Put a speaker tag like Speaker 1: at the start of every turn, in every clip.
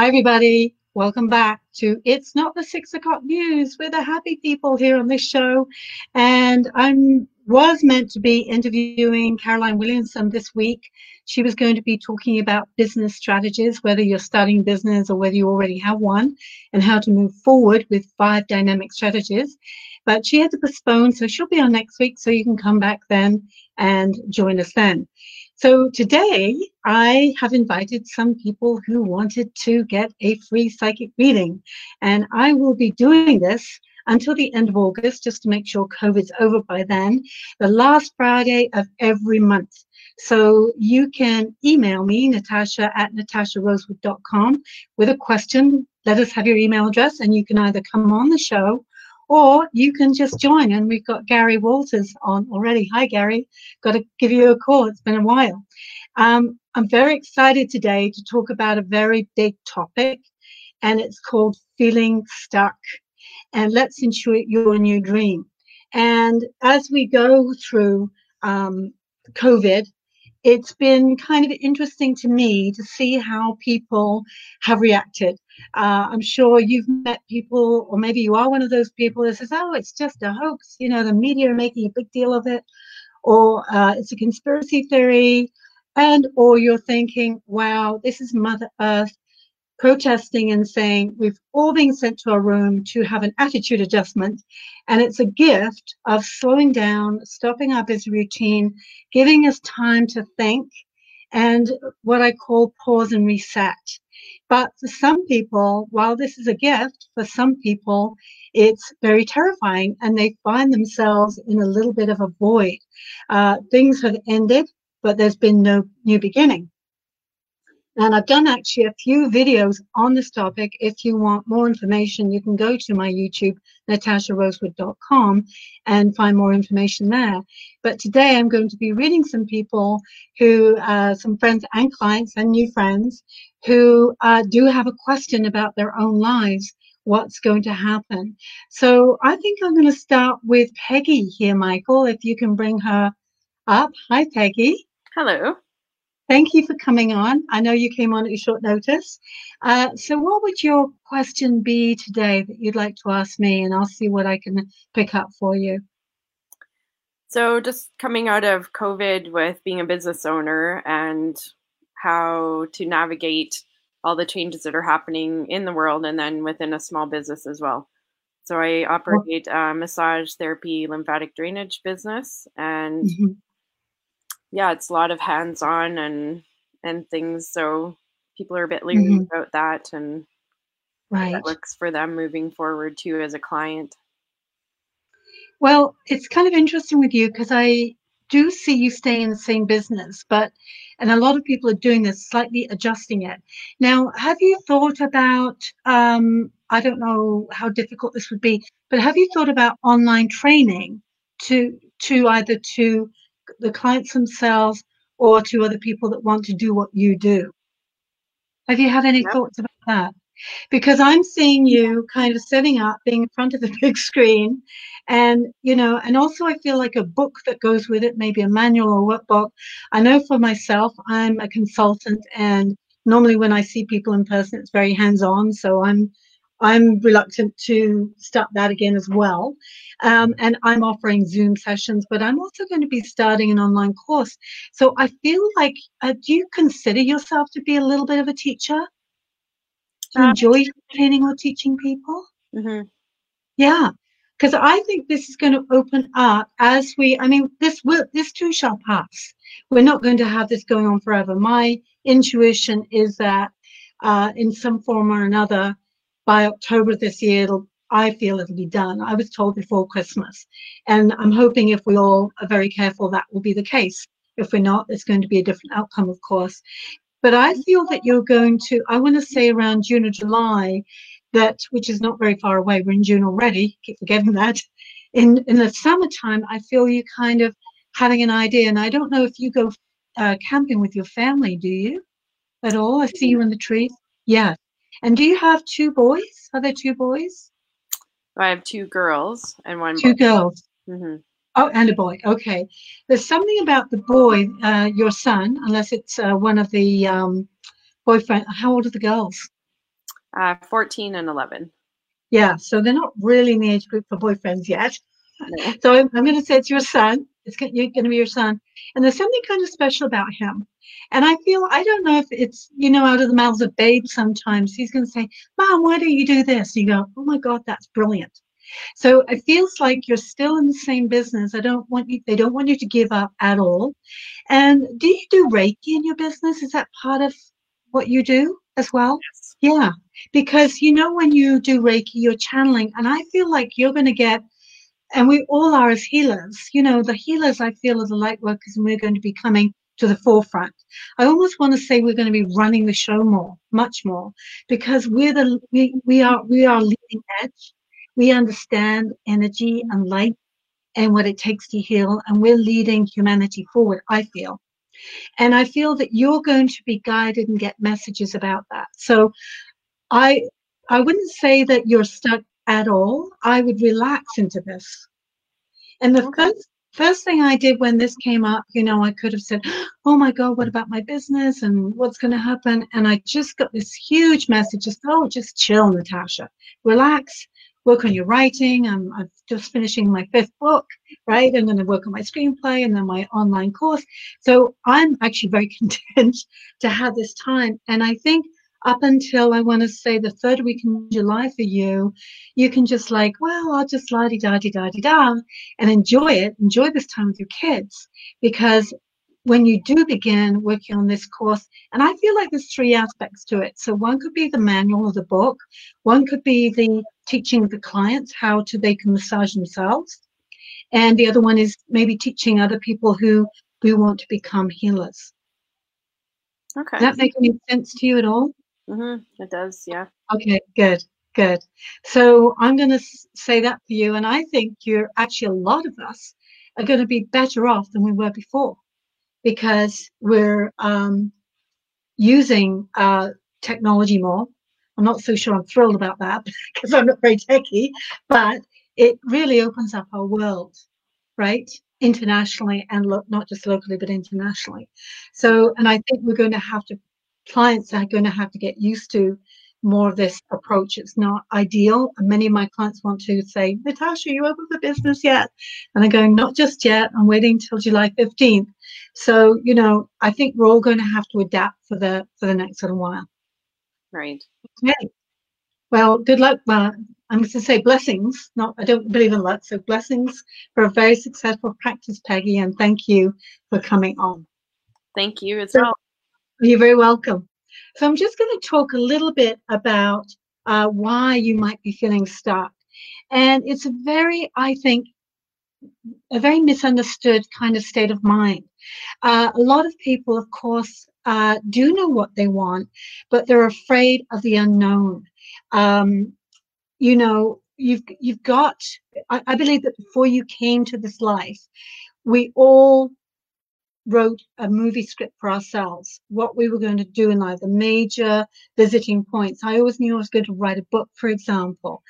Speaker 1: Hi, everybody. Welcome back to It's Not the Six O'Clock News. We're the happy people here on this show. And I'm was meant to be interviewing Caroline Williamson this week. She was going to be talking about business strategies, whether you're starting business or whether you already have one, and how to move forward with five dynamic strategies. But she had to postpone, so she'll be on next week, so you can come back then and join us then. So today I have invited some people who wanted to get a free psychic reading, and I will be doing this until the end of August just to make sure COVID's over by then, the last Friday of every month. So you can email me, Natasha at natasharosewood.com, with a question. Let us have your email address, and you can either come on the show or you can just join. And we've got Gary Walters on already. Hi, Gary. Got to give you a call. It's been a while. Um, I'm very excited today to talk about a very big topic, and it's called feeling stuck. And let's intuit your new dream. And as we go through um, COVID, it's been kind of interesting to me to see how people have reacted. Uh, I'm sure you've met people, or maybe you are one of those people that says, "Oh, it's just a hoax." You know, the media are making a big deal of it, or uh, it's a conspiracy theory, and or you're thinking, "Wow, this is Mother Earth protesting and saying we've all been sent to our room to have an attitude adjustment. And it's a gift of slowing down, stopping our busy routine, giving us time to think, and what I call pause and reset. But for some people, while this is a gift, for some people, it's very terrifying and they find themselves in a little bit of a void. Uh, things have ended, but there's been no new beginning. And I've done actually a few videos on this topic. If you want more information, you can go to my YouTube, natasharosewood.com, and find more information there. But today I'm going to be reading some people who, uh, some friends and clients and new friends who uh, do have a question about their own lives. What's going to happen? So I think I'm going to start with Peggy here, Michael, if you can bring her up. Hi, Peggy.
Speaker 2: Hello.
Speaker 1: Thank you for coming on. I know you came on at a short notice. Uh, so, what would your question be today that you'd like to ask me? And I'll see what I can pick up for you.
Speaker 2: So, just coming out of COVID with being a business owner and how to navigate all the changes that are happening in the world and then within a small business as well. So, I operate a massage therapy lymphatic drainage business and mm-hmm yeah, it's a lot of hands on and and things. So people are a bit leery mm-hmm. about that and
Speaker 1: right
Speaker 2: that looks for them moving forward too as a client.
Speaker 1: Well, it's kind of interesting with you because I do see you stay in the same business, but and a lot of people are doing this, slightly adjusting it. Now, have you thought about? Um, I don't know how difficult this would be, but have you thought about online training to to either to the clients themselves or to other people that want to do what you do. Have you had any thoughts about that? Because I'm seeing you kind of setting up, being in front of the big screen, and you know, and also I feel like a book that goes with it, maybe a manual or workbook. I know for myself, I'm a consultant, and normally when I see people in person, it's very hands-on. So I'm I'm reluctant to start that again as well. Um, and I'm offering Zoom sessions, but I'm also going to be starting an online course. So I feel like, uh, do you consider yourself to be a little bit of a teacher? Do you uh, enjoy training or teaching people?
Speaker 2: Mm-hmm.
Speaker 1: Yeah, because I think this is going to open up as we. I mean, this will this too shall pass. We're not going to have this going on forever. My intuition is that, uh, in some form or another, by October this year, it'll, I feel it'll be done. I was told before Christmas. And I'm hoping if we all are very careful, that will be the case. If we're not, it's going to be a different outcome, of course. But I feel that you're going to, I want to say around June or July, that which is not very far away. We're in June already. Keep forgetting that. In in the summertime, I feel you kind of having an idea. And I don't know if you go uh, camping with your family, do you? At all? I see you in the trees. Yeah. And do you have two boys? Are there two boys?
Speaker 2: I have two girls and one
Speaker 1: two
Speaker 2: boy.
Speaker 1: girls.
Speaker 2: Mm-hmm.
Speaker 1: Oh, and a boy. Okay. There's something about the boy, uh, your son, unless it's uh, one of the um, boyfriend. How old are the girls?
Speaker 2: Uh, 14 and 11.
Speaker 1: Yeah, so they're not really in the age group for boyfriends yet. No. So I'm, I'm going to say it's your son. It's going to be your son. And there's something kind of special about him. And I feel, I don't know if it's, you know, out of the mouths of babes sometimes, he's going to say, Mom, why don't you do this? And you go, Oh my God, that's brilliant. So it feels like you're still in the same business. I don't want you, they don't want you to give up at all. And do you do Reiki in your business? Is that part of what you do as well?
Speaker 2: Yes.
Speaker 1: Yeah. Because you know, when you do Reiki, you're channeling, and I feel like you're going to get and we all are as healers. You know, the healers I feel are the light workers, and we're going to be coming to the forefront. I almost want to say we're going to be running the show more, much more, because we're the we we are we are leading edge. We understand energy and light and what it takes to heal, and we're leading humanity forward. I feel. And I feel that you're going to be guided and get messages about that. So I I wouldn't say that you're stuck at all. I would relax into this. And the okay. first first thing I did when this came up, you know, I could have said, Oh my God, what about my business and what's going to happen? And I just got this huge message just, oh, just chill, Natasha, relax, work on your writing. I'm, I'm just finishing my fifth book, right? I'm going to work on my screenplay and then my online course. So I'm actually very content to have this time. And I think up until I want to say the third week in July for you, you can just like, well, I'll just la di da di da di da and enjoy it, enjoy this time with your kids. Because when you do begin working on this course, and I feel like there's three aspects to it. So one could be the manual of the book, one could be the teaching the clients how to they can massage themselves, and the other one is maybe teaching other people who who want to become healers.
Speaker 2: Okay.
Speaker 1: Does that make any sense to you at all?
Speaker 2: Mm-hmm. It does, yeah.
Speaker 1: Okay, good, good. So I'm going to say that for you. And I think you're actually a lot of us are going to be better off than we were before because we're um, using uh, technology more. I'm not so sure I'm thrilled about that because I'm not very techy, but it really opens up our world, right? Internationally and lo- not just locally, but internationally. So, and I think we're going to have to clients are going to have to get used to more of this approach. It's not ideal. And many of my clients want to say, Natasha, you open for business yet? And I'm going, not just yet. I'm waiting till July 15th. So, you know, I think we're all going to have to adapt for the for the next little while.
Speaker 2: Right.
Speaker 1: Okay. Well, good luck. Well, I'm going to say blessings. Not, I don't believe in luck. So blessings for a very successful practice, Peggy. And thank you for coming on.
Speaker 2: Thank you as so, well.
Speaker 1: You're very welcome. So I'm just going to talk a little bit about uh, why you might be feeling stuck. And it's a very, I think, a very misunderstood kind of state of mind. Uh, a lot of people, of course, uh, do know what they want, but they're afraid of the unknown. Um, you know, you've you've got. I, I believe that before you came to this life, we all wrote a movie script for ourselves, what we were going to do in life, the major visiting points. I always knew I was going to write a book, for example.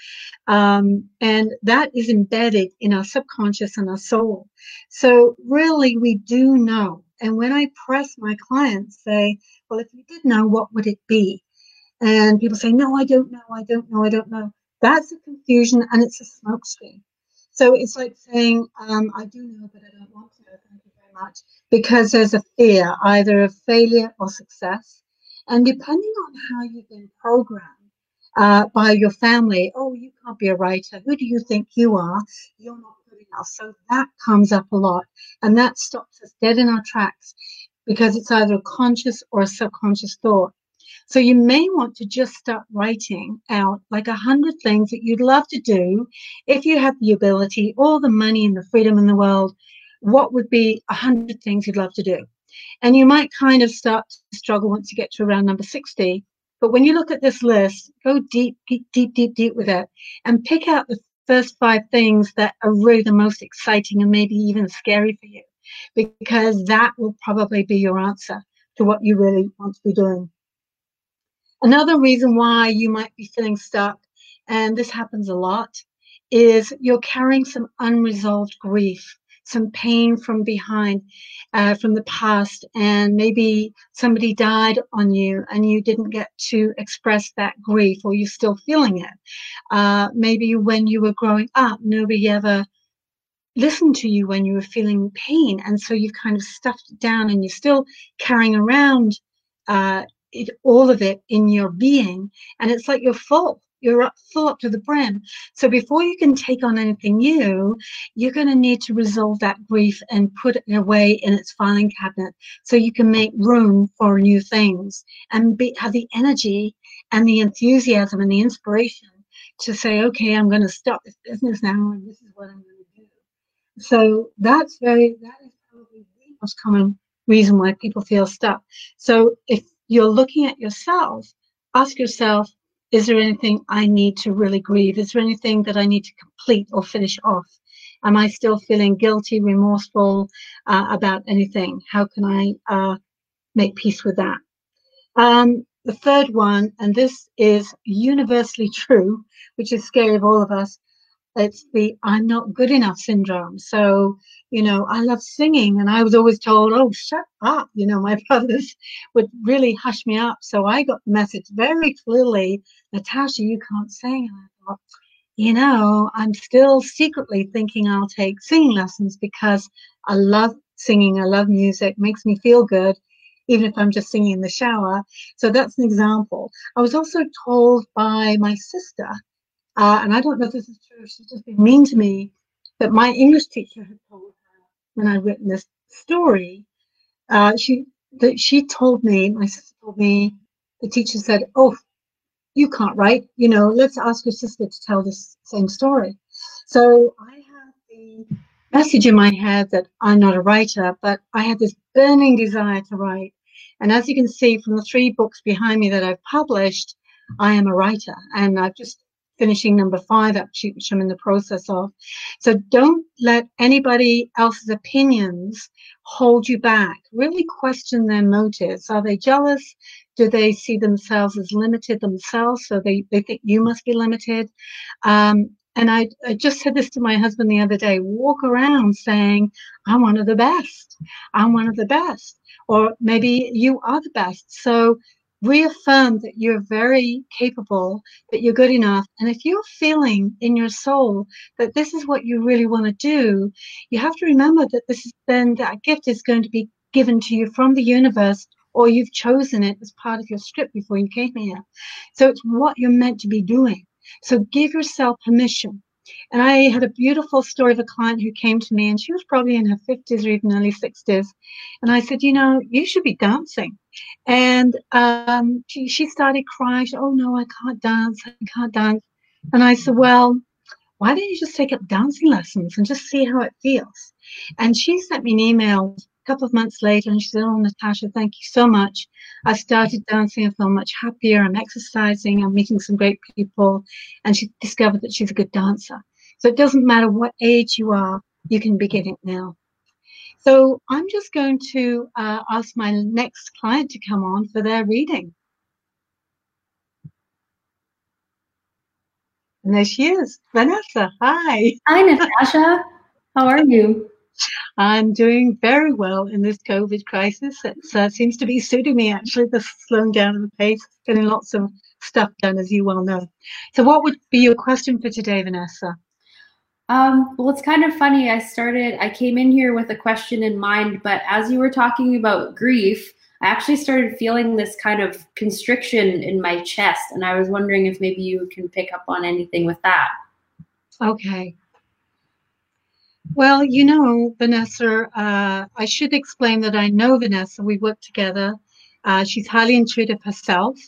Speaker 1: Um, and that is embedded in our subconscious and our soul. So really, we do know. And when I press my clients, say, well, if you did know, what would it be? And people say, no, I don't know, I don't know, I don't know. That's a confusion and it's a smokescreen. So it's like saying, um, I do know, but I don't want to much because there's a fear either of failure or success. And depending on how you've been programmed uh, by your family, oh, you can't be a writer. Who do you think you are? You're not good enough. So that comes up a lot. And that stops us dead in our tracks because it's either a conscious or a subconscious thought. So you may want to just start writing out like a hundred things that you'd love to do if you had the ability, all the money and the freedom in the world what would be a hundred things you'd love to do? And you might kind of start to struggle once you get to around number 60. But when you look at this list, go deep, deep, deep, deep, deep with it and pick out the first five things that are really the most exciting and maybe even scary for you, because that will probably be your answer to what you really want to be doing. Another reason why you might be feeling stuck, and this happens a lot, is you're carrying some unresolved grief some pain from behind, uh, from the past, and maybe somebody died on you and you didn't get to express that grief or you're still feeling it. Uh, maybe when you were growing up, nobody ever listened to you when you were feeling pain. And so you've kind of stuffed it down and you're still carrying around uh, it, all of it in your being. And it's like you're full you're up, full up to the brim. So before you can take on anything new, you're going to need to resolve that grief and put it away in its filing cabinet so you can make room for new things and be, have the energy and the enthusiasm and the inspiration to say, okay, I'm going to start this business now and this is what I'm going to do. So that's very, that is probably the most common reason why people feel stuck. So if you're looking at yourself, ask yourself, is there anything I need to really grieve? Is there anything that I need to complete or finish off? Am I still feeling guilty, remorseful uh, about anything? How can I uh, make peace with that? Um, the third one, and this is universally true, which is scary of all of us, it's the I'm not good enough syndrome. So, you know, I love singing and I was always told, oh, shut up. You know, my brothers would really hush me up. So I got the message very clearly, Natasha, you can't sing. And I thought, you know, I'm still secretly thinking I'll take singing lessons because I love singing. I love music, makes me feel good. Even if I'm just singing in the shower. So that's an example. I was also told by my sister uh, and I don't know if this is true, she's just been mean to me, but my English teacher had told her when I written this story, uh, she that she told me, my sister told me, the teacher said, "Oh, you can't write. You know, let's ask your sister to tell this same story." So I had the message in my head that I'm not a writer, but I had this burning desire to write. And as you can see from the three books behind me that I've published, I am a writer, and I've just finishing number five, which I'm in the process of. So don't let anybody else's opinions hold you back. Really question their motives. Are they jealous? Do they see themselves as limited themselves? So they, they think you must be limited. Um, and I, I just said this to my husband the other day walk around saying, I'm one of the best. I'm one of the best. Or maybe you are the best. So reaffirm that you're very capable, that you're good enough. And if you're feeling in your soul that this is what you really want to do, you have to remember that this is then that gift is going to be given to you from the universe or you've chosen it as part of your script before you came here. So it's what you're meant to be doing. So give yourself permission and I had a beautiful story of a client who came to me, and she was probably in her 50s or even early 60s. And I said, You know, you should be dancing. And um, she, she started crying. She, oh, no, I can't dance. I can't dance. And I said, Well, why don't you just take up dancing lessons and just see how it feels? And she sent me an email a couple of months later and she said, Oh, Natasha, thank you so much. I started dancing. I feel much happier. I'm exercising. I'm meeting some great people. And she discovered that she's a good dancer. So it doesn't matter what age you are, you can begin it now. So I'm just going to uh, ask my next client to come on for their reading. And there she is, Vanessa. Hi.
Speaker 3: Hi, Natasha. How are you?
Speaker 1: I'm doing very well in this COVID crisis. It uh, seems to be suiting me actually, the slowing down of the pace, getting lots of stuff done, as you well know. So, what would be your question for today, Vanessa?
Speaker 3: Um, well, it's kind of funny. I started, I came in here with a question in mind, but as you were talking about grief, I actually started feeling this kind of constriction in my chest. And I was wondering if maybe you can pick up on anything with that.
Speaker 1: Okay. Well, you know, Vanessa, uh, I should explain that I know Vanessa. We work together. Uh, she's highly intuitive herself.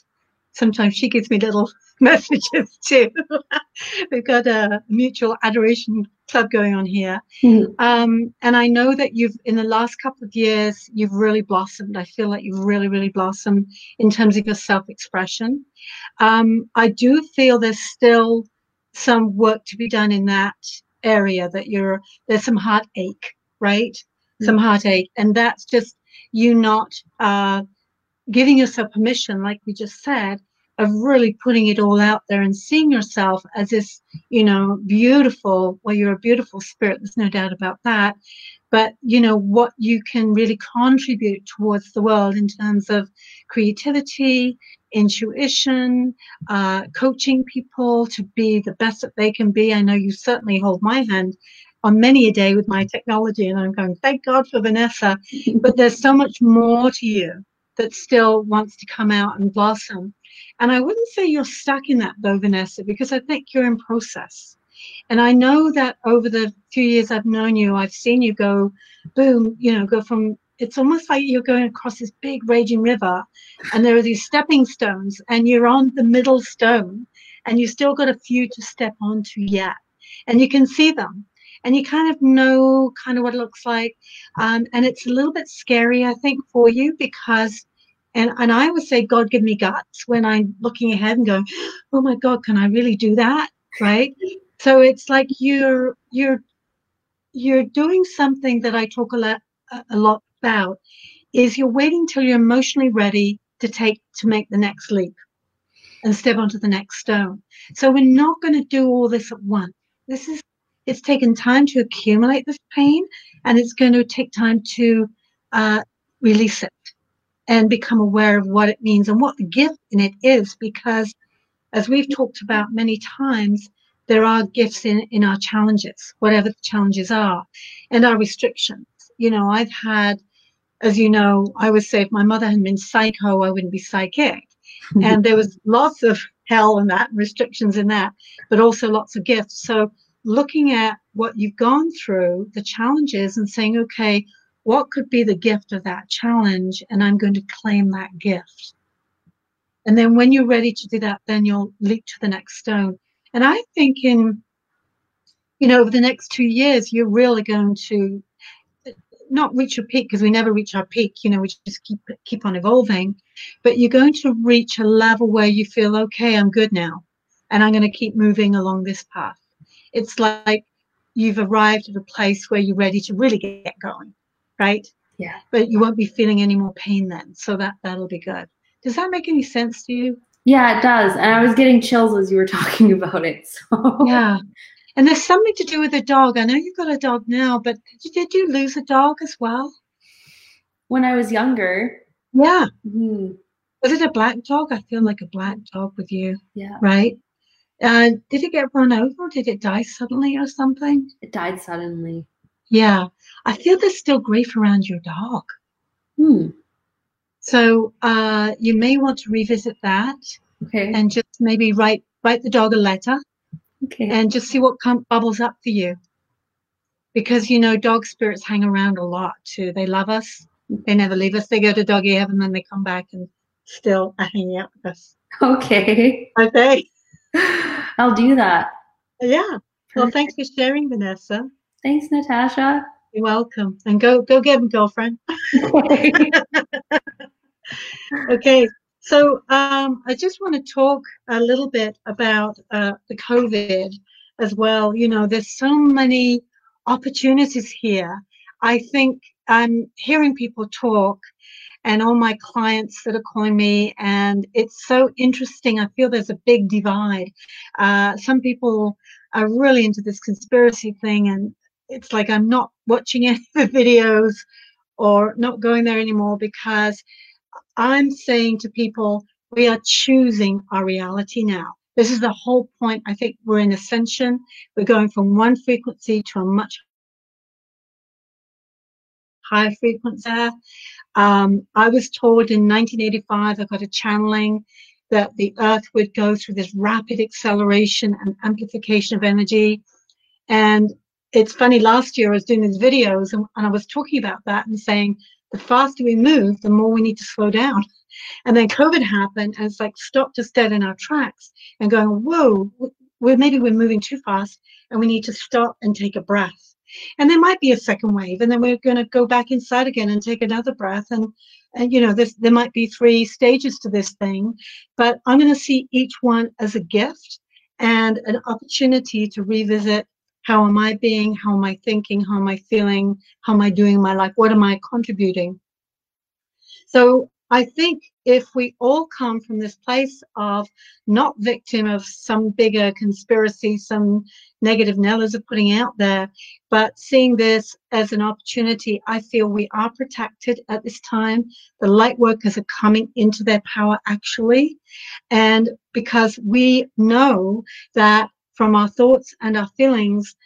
Speaker 1: Sometimes she gives me little messages too. We've got a mutual adoration club going on here. Mm-hmm. Um, and I know that you've, in the last couple of years, you've really blossomed. I feel like you've really, really blossomed in terms of your self expression. Um, I do feel there's still some work to be done in that area that you're, there's some heartache, right? Mm-hmm. Some heartache. And that's just you not uh, giving yourself permission, like we just said, of really putting it all out there and seeing yourself as this, you know, beautiful, well, you're a beautiful spirit, there's no doubt about that. But, you know, what you can really contribute towards the world in terms of creativity, intuition, uh, coaching people to be the best that they can be. I know you certainly hold my hand on many a day with my technology, and I'm going, thank God for Vanessa. but there's so much more to you that still wants to come out and blossom. And I wouldn't say you're stuck in that though, Vanessa, because I think you're in process. And I know that over the few years I've known you, I've seen you go, boom, you know, go from, it's almost like you're going across this big raging river and there are these stepping stones and you're on the middle stone and you still got a few to step onto yet. And you can see them and you kind of know kind of what it looks like. Um, and it's a little bit scary, I think, for you because, and, and I would say, God, give me guts when I'm looking ahead and going, oh my God, can I really do that? Right. So it's like you're, you're, you're doing something that I talk a lot, a lot about is you're waiting till you're emotionally ready to take, to make the next leap and step onto the next stone. So we're not going to do all this at once. This is it's taken time to accumulate this pain and it's going to take time to uh, release it and become aware of what it means and what the gift in it is because as we've talked about many times there are gifts in, in our challenges whatever the challenges are and our restrictions you know i've had as you know i would say if my mother had been psycho i wouldn't be psychic mm-hmm. and there was lots of hell in that restrictions in that but also lots of gifts so looking at what you've gone through, the challenges, and saying, okay, what could be the gift of that challenge? And I'm going to claim that gift. And then when you're ready to do that, then you'll leap to the next stone. And I think in, you know, over the next two years, you're really going to not reach your peak because we never reach our peak, you know, we just keep keep on evolving. But you're going to reach a level where you feel, okay, I'm good now. And I'm going to keep moving along this path it's like you've arrived at a place where you're ready to really get going, right?
Speaker 3: Yeah.
Speaker 1: But you won't be feeling any more pain then. So that that'll be good. Does that make any sense to you?
Speaker 3: Yeah, it does. And I was getting chills as you were talking about it. So
Speaker 1: Yeah. And there's something to do with a dog. I know you've got a dog now, but did you lose a dog as well?
Speaker 3: When I was younger.
Speaker 1: Yeah.
Speaker 3: hmm
Speaker 1: Was it a black dog? I feel like a black dog with you.
Speaker 3: Yeah.
Speaker 1: Right? Uh, did it get run over? Did it die suddenly or something?
Speaker 3: It died suddenly.
Speaker 1: Yeah. I feel there's still grief around your dog.
Speaker 3: Hmm.
Speaker 1: So uh, you may want to revisit that
Speaker 3: Okay.
Speaker 1: and just maybe write write the dog a letter
Speaker 3: okay.
Speaker 1: and just see what com- bubbles up for you. Because you know, dog spirits hang around a lot too. They love us. They never leave us. They go to doggy heaven, then they come back and still are hanging out with us.
Speaker 3: okay.
Speaker 1: Okay.
Speaker 3: I'll do that.
Speaker 1: Yeah. Well, thanks for sharing, Vanessa.
Speaker 3: Thanks, Natasha.
Speaker 1: You're welcome. And go go get him, girlfriend. Okay, so um, I just want to talk a little bit about uh, the COVID as well. You know, there's so many opportunities here. I think I'm hearing people talk and all my clients that are calling me, and it's so interesting. I feel there's a big divide. Uh, some people are really into this conspiracy thing, and it's like I'm not watching any of the videos or not going there anymore because I'm saying to people, we are choosing our reality now. This is the whole point. I think we're in ascension. We're going from one frequency to a much higher frequency. Um, I was told in 1985, I got a channeling that the earth would go through this rapid acceleration and amplification of energy. And it's funny, last year I was doing these videos and, and I was talking about that and saying, the faster we move, the more we need to slow down. And then COVID happened and it's like stopped us dead in our tracks and going, whoa, we're, maybe we're moving too fast and we need to stop and take a breath. And there might be a second wave and then we're going to go back inside again and take another breath. And, and you know, this, there might be three stages to this thing, but I'm going to see each one as a gift and an opportunity to revisit how am I being? How am I thinking? How am I feeling? How am I doing in my life? What am I contributing? So I think if we all come from this place of not victim of some bigger conspiracy, some negative Nellas are putting out there, but seeing this as an opportunity, I feel we are protected at this time. The light workers are coming into their power actually. And because we know that from our thoughts and our feelings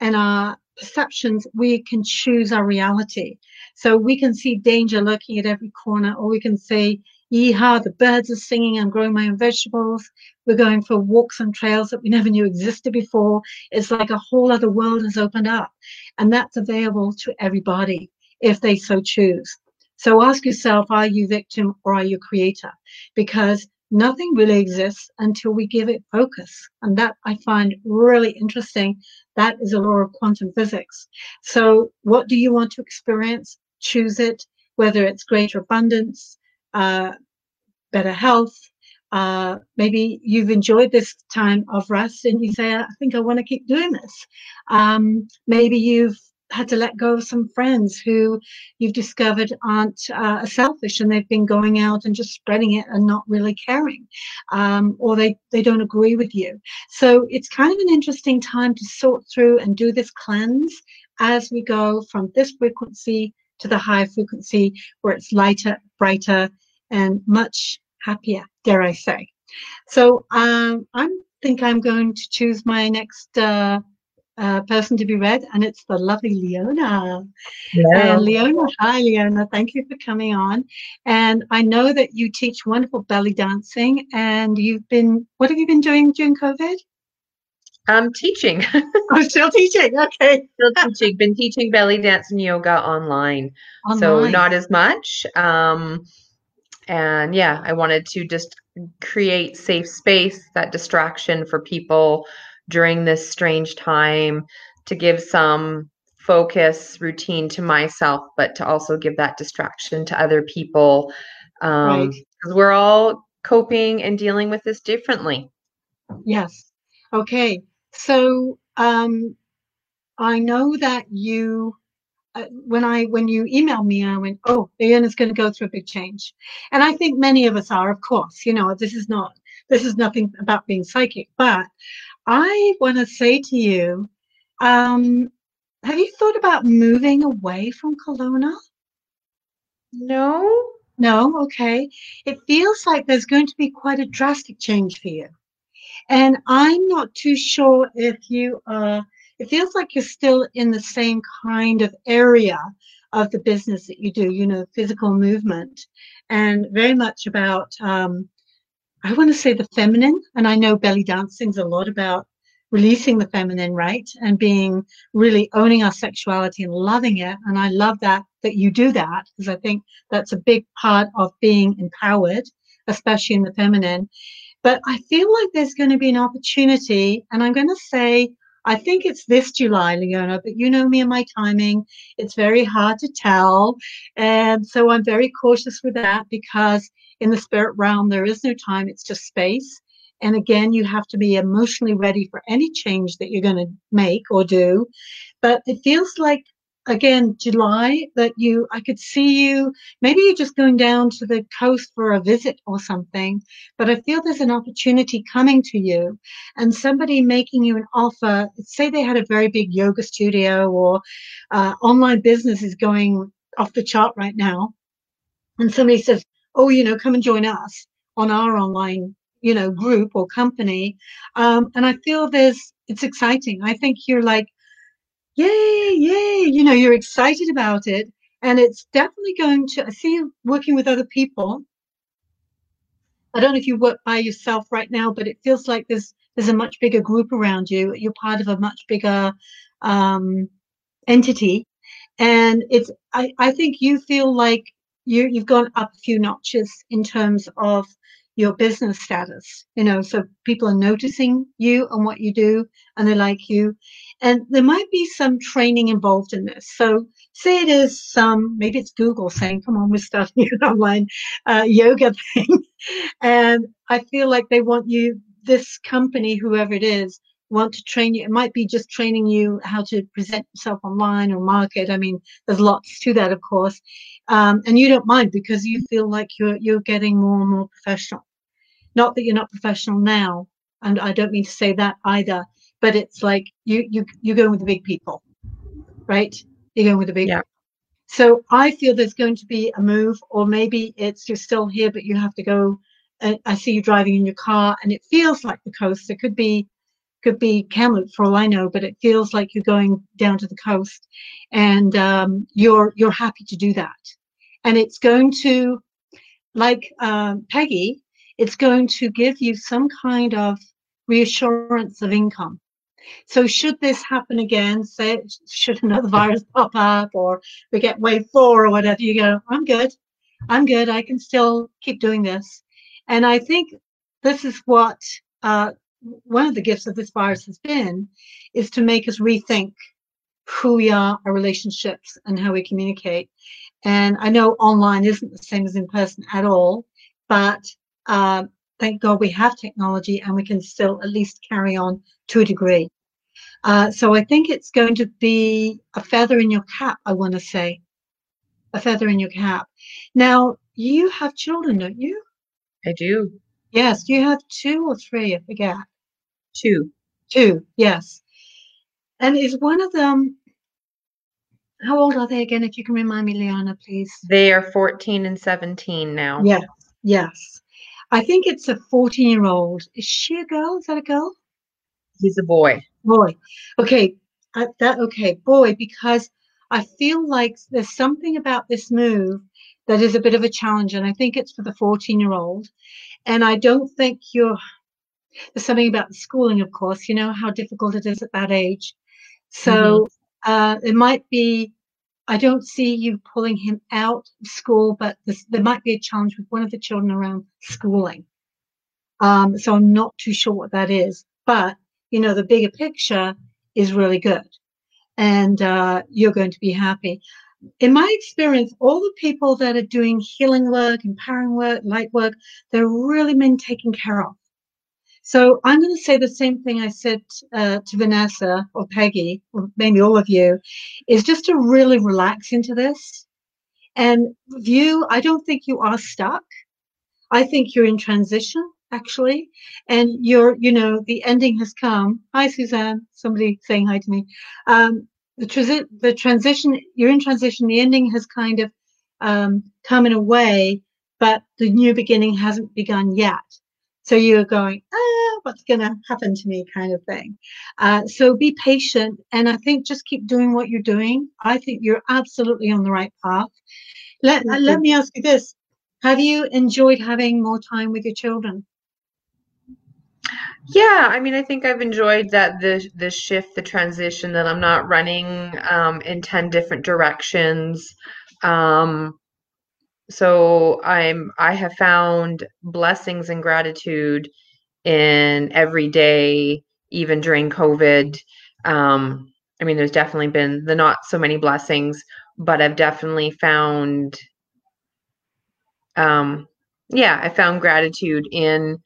Speaker 1: and our perceptions, we can choose our reality. So we can see danger lurking at every corner, or we can say, yeehaw, the birds are singing, I'm growing my own vegetables. We're going for walks on trails that we never knew existed before. It's like a whole other world has opened up. And that's available to everybody if they so choose. So ask yourself, are you victim or are you creator? Because nothing really exists until we give it focus. And that I find really interesting. That is a law of quantum physics. So what do you want to experience? Choose it, whether it's greater abundance, uh, better health. Uh, maybe you've enjoyed this time of rest and you say, I think I want to keep doing this. Um, maybe you've had to let go of some friends who you've discovered aren't uh, selfish and they've been going out and just spreading it and not really caring um, or they, they don't agree with you. So it's kind of an interesting time to sort through and do this cleanse as we go from this frequency to the higher frequency where it's lighter brighter and much happier dare i say. So um, i think i'm going to choose my next uh, uh, person to be read, and it's the lovely Leona. Hello. And Leona, hi Leona, thank you for coming on. And I know that you teach wonderful belly dancing, and you've been, what have you been doing during COVID?
Speaker 4: I'm teaching.
Speaker 1: I'm still teaching. Okay.
Speaker 4: still teaching. Been teaching belly dance and yoga online. online. So not as much. Um, and yeah, I wanted to just create safe space, that distraction for people during this strange time to give some focus routine to myself, but to also give that distraction to other people. Um, right. we're all coping and dealing with this differently.
Speaker 1: Yes. Okay. So um, I know that you, uh, when I when you emailed me, I went, "Oh, Ian is going to go through a big change," and I think many of us are. Of course, you know, this is not this is nothing about being psychic, but I want to say to you, um, have you thought about moving away from Kelowna?
Speaker 4: No.
Speaker 1: No, okay. It feels like there's going to be quite a drastic change for you. And I'm not too sure if you are, it feels like you're still in the same kind of area of the business that you do, you know, physical movement, and very much about um, I want to say the feminine, and I know belly dancing's a lot about releasing the feminine, right? And being really owning our sexuality and loving it. And I love that that you do that because I think that's a big part of being empowered, especially in the feminine. But I feel like there's going to be an opportunity, and I'm going to say, I think it's this July, Leona, but you know me and my timing. It's very hard to tell. And so I'm very cautious with that because in the spirit realm, there is no time, it's just space. And again, you have to be emotionally ready for any change that you're going to make or do. But it feels like, again, July, that you, I could see you, maybe you're just going down to the coast for a visit or something. But I feel there's an opportunity coming to you and somebody making you an offer. Say they had a very big yoga studio or uh, online business is going off the chart right now. And somebody says, oh, you know, come and join us on our online, you know, group or company. Um, and I feel there's, it's exciting. I think you're like, yay, yay, you know, you're excited about it. And it's definitely going to, I see you working with other people. I don't know if you work by yourself right now, but it feels like there's there's a much bigger group around you. You're part of a much bigger um, entity, and it's. I, I think you feel like you you've gone up a few notches in terms of your business status you know so people are noticing you and what you do and they like you and there might be some training involved in this so say it is some maybe it's google saying come on we're starting an online uh, yoga thing and i feel like they want you this company whoever it is want to train you. It might be just training you how to present yourself online or market. I mean, there's lots to that, of course. Um, and you don't mind because you feel like you're you're getting more and more professional. Not that you're not professional now, and I don't mean to say that either. But it's like you you you're going with the big people, right? You're going with the big.
Speaker 4: Yeah.
Speaker 1: So I feel there's going to be a move, or maybe it's you're still here, but you have to go. And I see you driving in your car, and it feels like the coast. It could be could be Kamloops for all I know, but it feels like you're going down to the coast, and um, you're you're happy to do that, and it's going to, like um, Peggy, it's going to give you some kind of reassurance of income. So should this happen again, say should another virus pop up or we get wave four or whatever, you go, I'm good. I'm good. I can still keep doing this. And I think this is what uh, one of the gifts of this virus has been is to make us rethink who we are, our relationships, and how we communicate. And I know online isn't the same as in person at all, but uh, thank God we have technology and we can still at least carry on to a degree. Uh, so I think it's going to be a feather in your cap, I want to say. A feather in your cap. Now, you have children, don't you?
Speaker 4: I do.
Speaker 1: Yes, you have two or three, I forget.
Speaker 4: Two.
Speaker 1: Two, yes. And is one of them, how old are they again, if you can remind me, Leona, please?
Speaker 4: They are 14 and 17 now.
Speaker 1: Yes, yes. I think it's a 14 year old. Is she a girl? Is that a girl?
Speaker 4: He's a boy.
Speaker 1: Boy. Okay. Uh, that okay, boy, because I feel like there's something about this move that is a bit of a challenge, and I think it's for the 14 year old. And I don't think you're there's something about the schooling, of course, you know how difficult it is at that age. So mm-hmm. uh, it might be, I don't see you pulling him out of school, but this, there might be a challenge with one of the children around schooling. Um, so I'm not too sure what that is, but you know, the bigger picture is really good and uh, you're going to be happy. In my experience, all the people that are doing healing work, empowering work, light work, they're really been taken care of. So I'm going to say the same thing I said uh, to Vanessa or Peggy, or maybe all of you, is just to really relax into this and view. I don't think you are stuck. I think you're in transition actually, and you're, you know, the ending has come. Hi, Suzanne. Somebody saying hi to me. Um, the, transi- the transition, you're in transition. The ending has kind of um, come in a way, but the new beginning hasn't begun yet. So you're going, ah, what's going to happen to me, kind of thing. Uh, so be patient, and I think just keep doing what you're doing. I think you're absolutely on the right path. Let mm-hmm. let me ask you this: Have you enjoyed having more time with your children?
Speaker 4: Yeah, I mean, I think I've enjoyed that the the shift, the transition that I'm not running um, in ten different directions. Um, so i'm i have found blessings and gratitude in every day even during covid. Um i mean there's definitely been the not so many blessings but i've definitely found um yeah i found gratitude in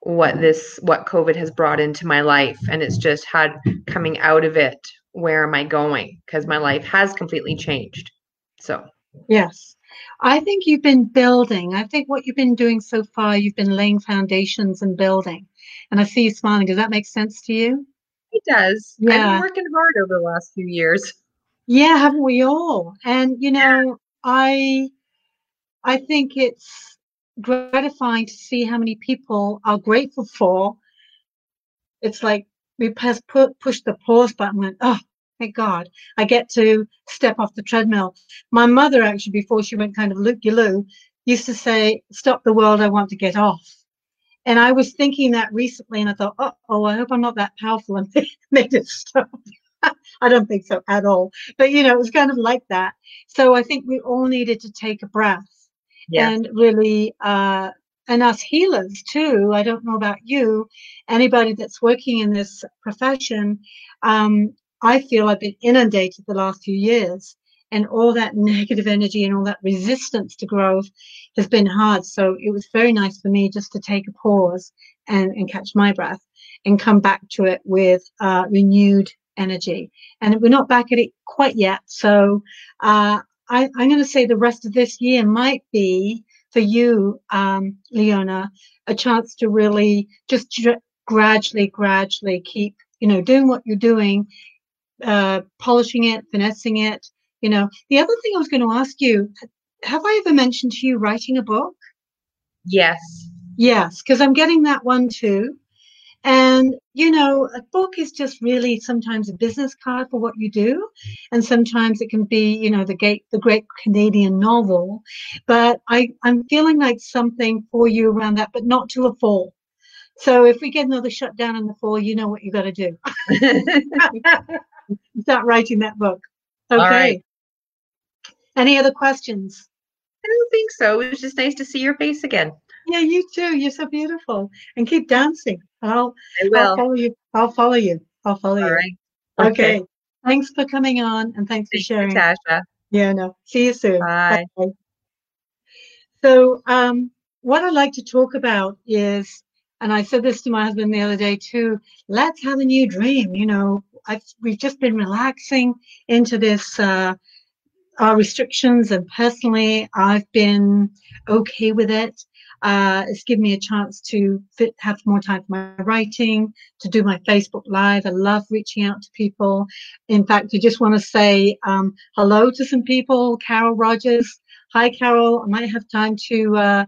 Speaker 4: what this what covid has brought into my life and it's just had coming out of it where am i going? Because my life has completely changed. So.
Speaker 1: Yes I think you've been building. I think what you've been doing so far, you've been laying foundations and building. And I see you smiling. Does that make sense to you?
Speaker 4: It does. Yeah. I've been working hard over the last few years.
Speaker 1: Yeah, haven't we all? And you know, I I think it's gratifying to see how many people are grateful for. It's like we press push the pause button. Went, oh, thank God, I get to step off the treadmill. My mother, actually, before she went kind of loop loo, used to say, Stop the world, I want to get off. And I was thinking that recently, and I thought, oh, oh I hope I'm not that powerful and made it stop. I don't think so at all. But, you know, it was kind of like that. So I think we all needed to take a breath yes. and really, uh, and us healers too. I don't know about you, anybody that's working in this profession, um, I feel I've been inundated the last few years and all that negative energy and all that resistance to growth has been hard. So it was very nice for me just to take a pause and, and catch my breath. and come back to it with uh, renewed energy. And we're not back at it quite yet. So uh, I, am going to say the rest of this year might be for you, um, Leona, a chance to really just gradually, gradually keep, you know, doing what you're doing, uh, polishing it, finessing it. You know, the other thing I was going to ask you, have I ever mentioned to you writing a book?
Speaker 4: Yes.
Speaker 1: Yes, because I'm getting that one too. And, you know, a book is just really sometimes a business card for what you do. And sometimes it can be, you know, the great, the great Canadian novel. But I, I'm feeling like something for you around that, but not till the fall. So if we get another shutdown in the fall, you know what you got to do. Start writing that book. Okay. Any other questions?
Speaker 4: I don't think so. It was just nice to see your face again.
Speaker 1: Yeah, you too. You're so beautiful. And keep dancing. I'll,
Speaker 4: I will.
Speaker 1: I'll follow you. I'll follow you. I'll follow
Speaker 4: All
Speaker 1: you.
Speaker 4: right.
Speaker 1: Okay. okay. Thanks for coming on and thanks for sharing.
Speaker 4: You, Tasha.
Speaker 1: Yeah, no. See you soon.
Speaker 4: Bye. Bye.
Speaker 1: So, um, what I'd like to talk about is, and I said this to my husband the other day too, let's have a new dream. You know, I've, we've just been relaxing into this, uh, our restrictions and personally I've been okay with it. Uh, it's given me a chance to fit, have more time for my writing, to do my Facebook Live. I love reaching out to people. In fact, I just want to say um, hello to some people. Carol Rogers. Hi, Carol. I might have time to uh,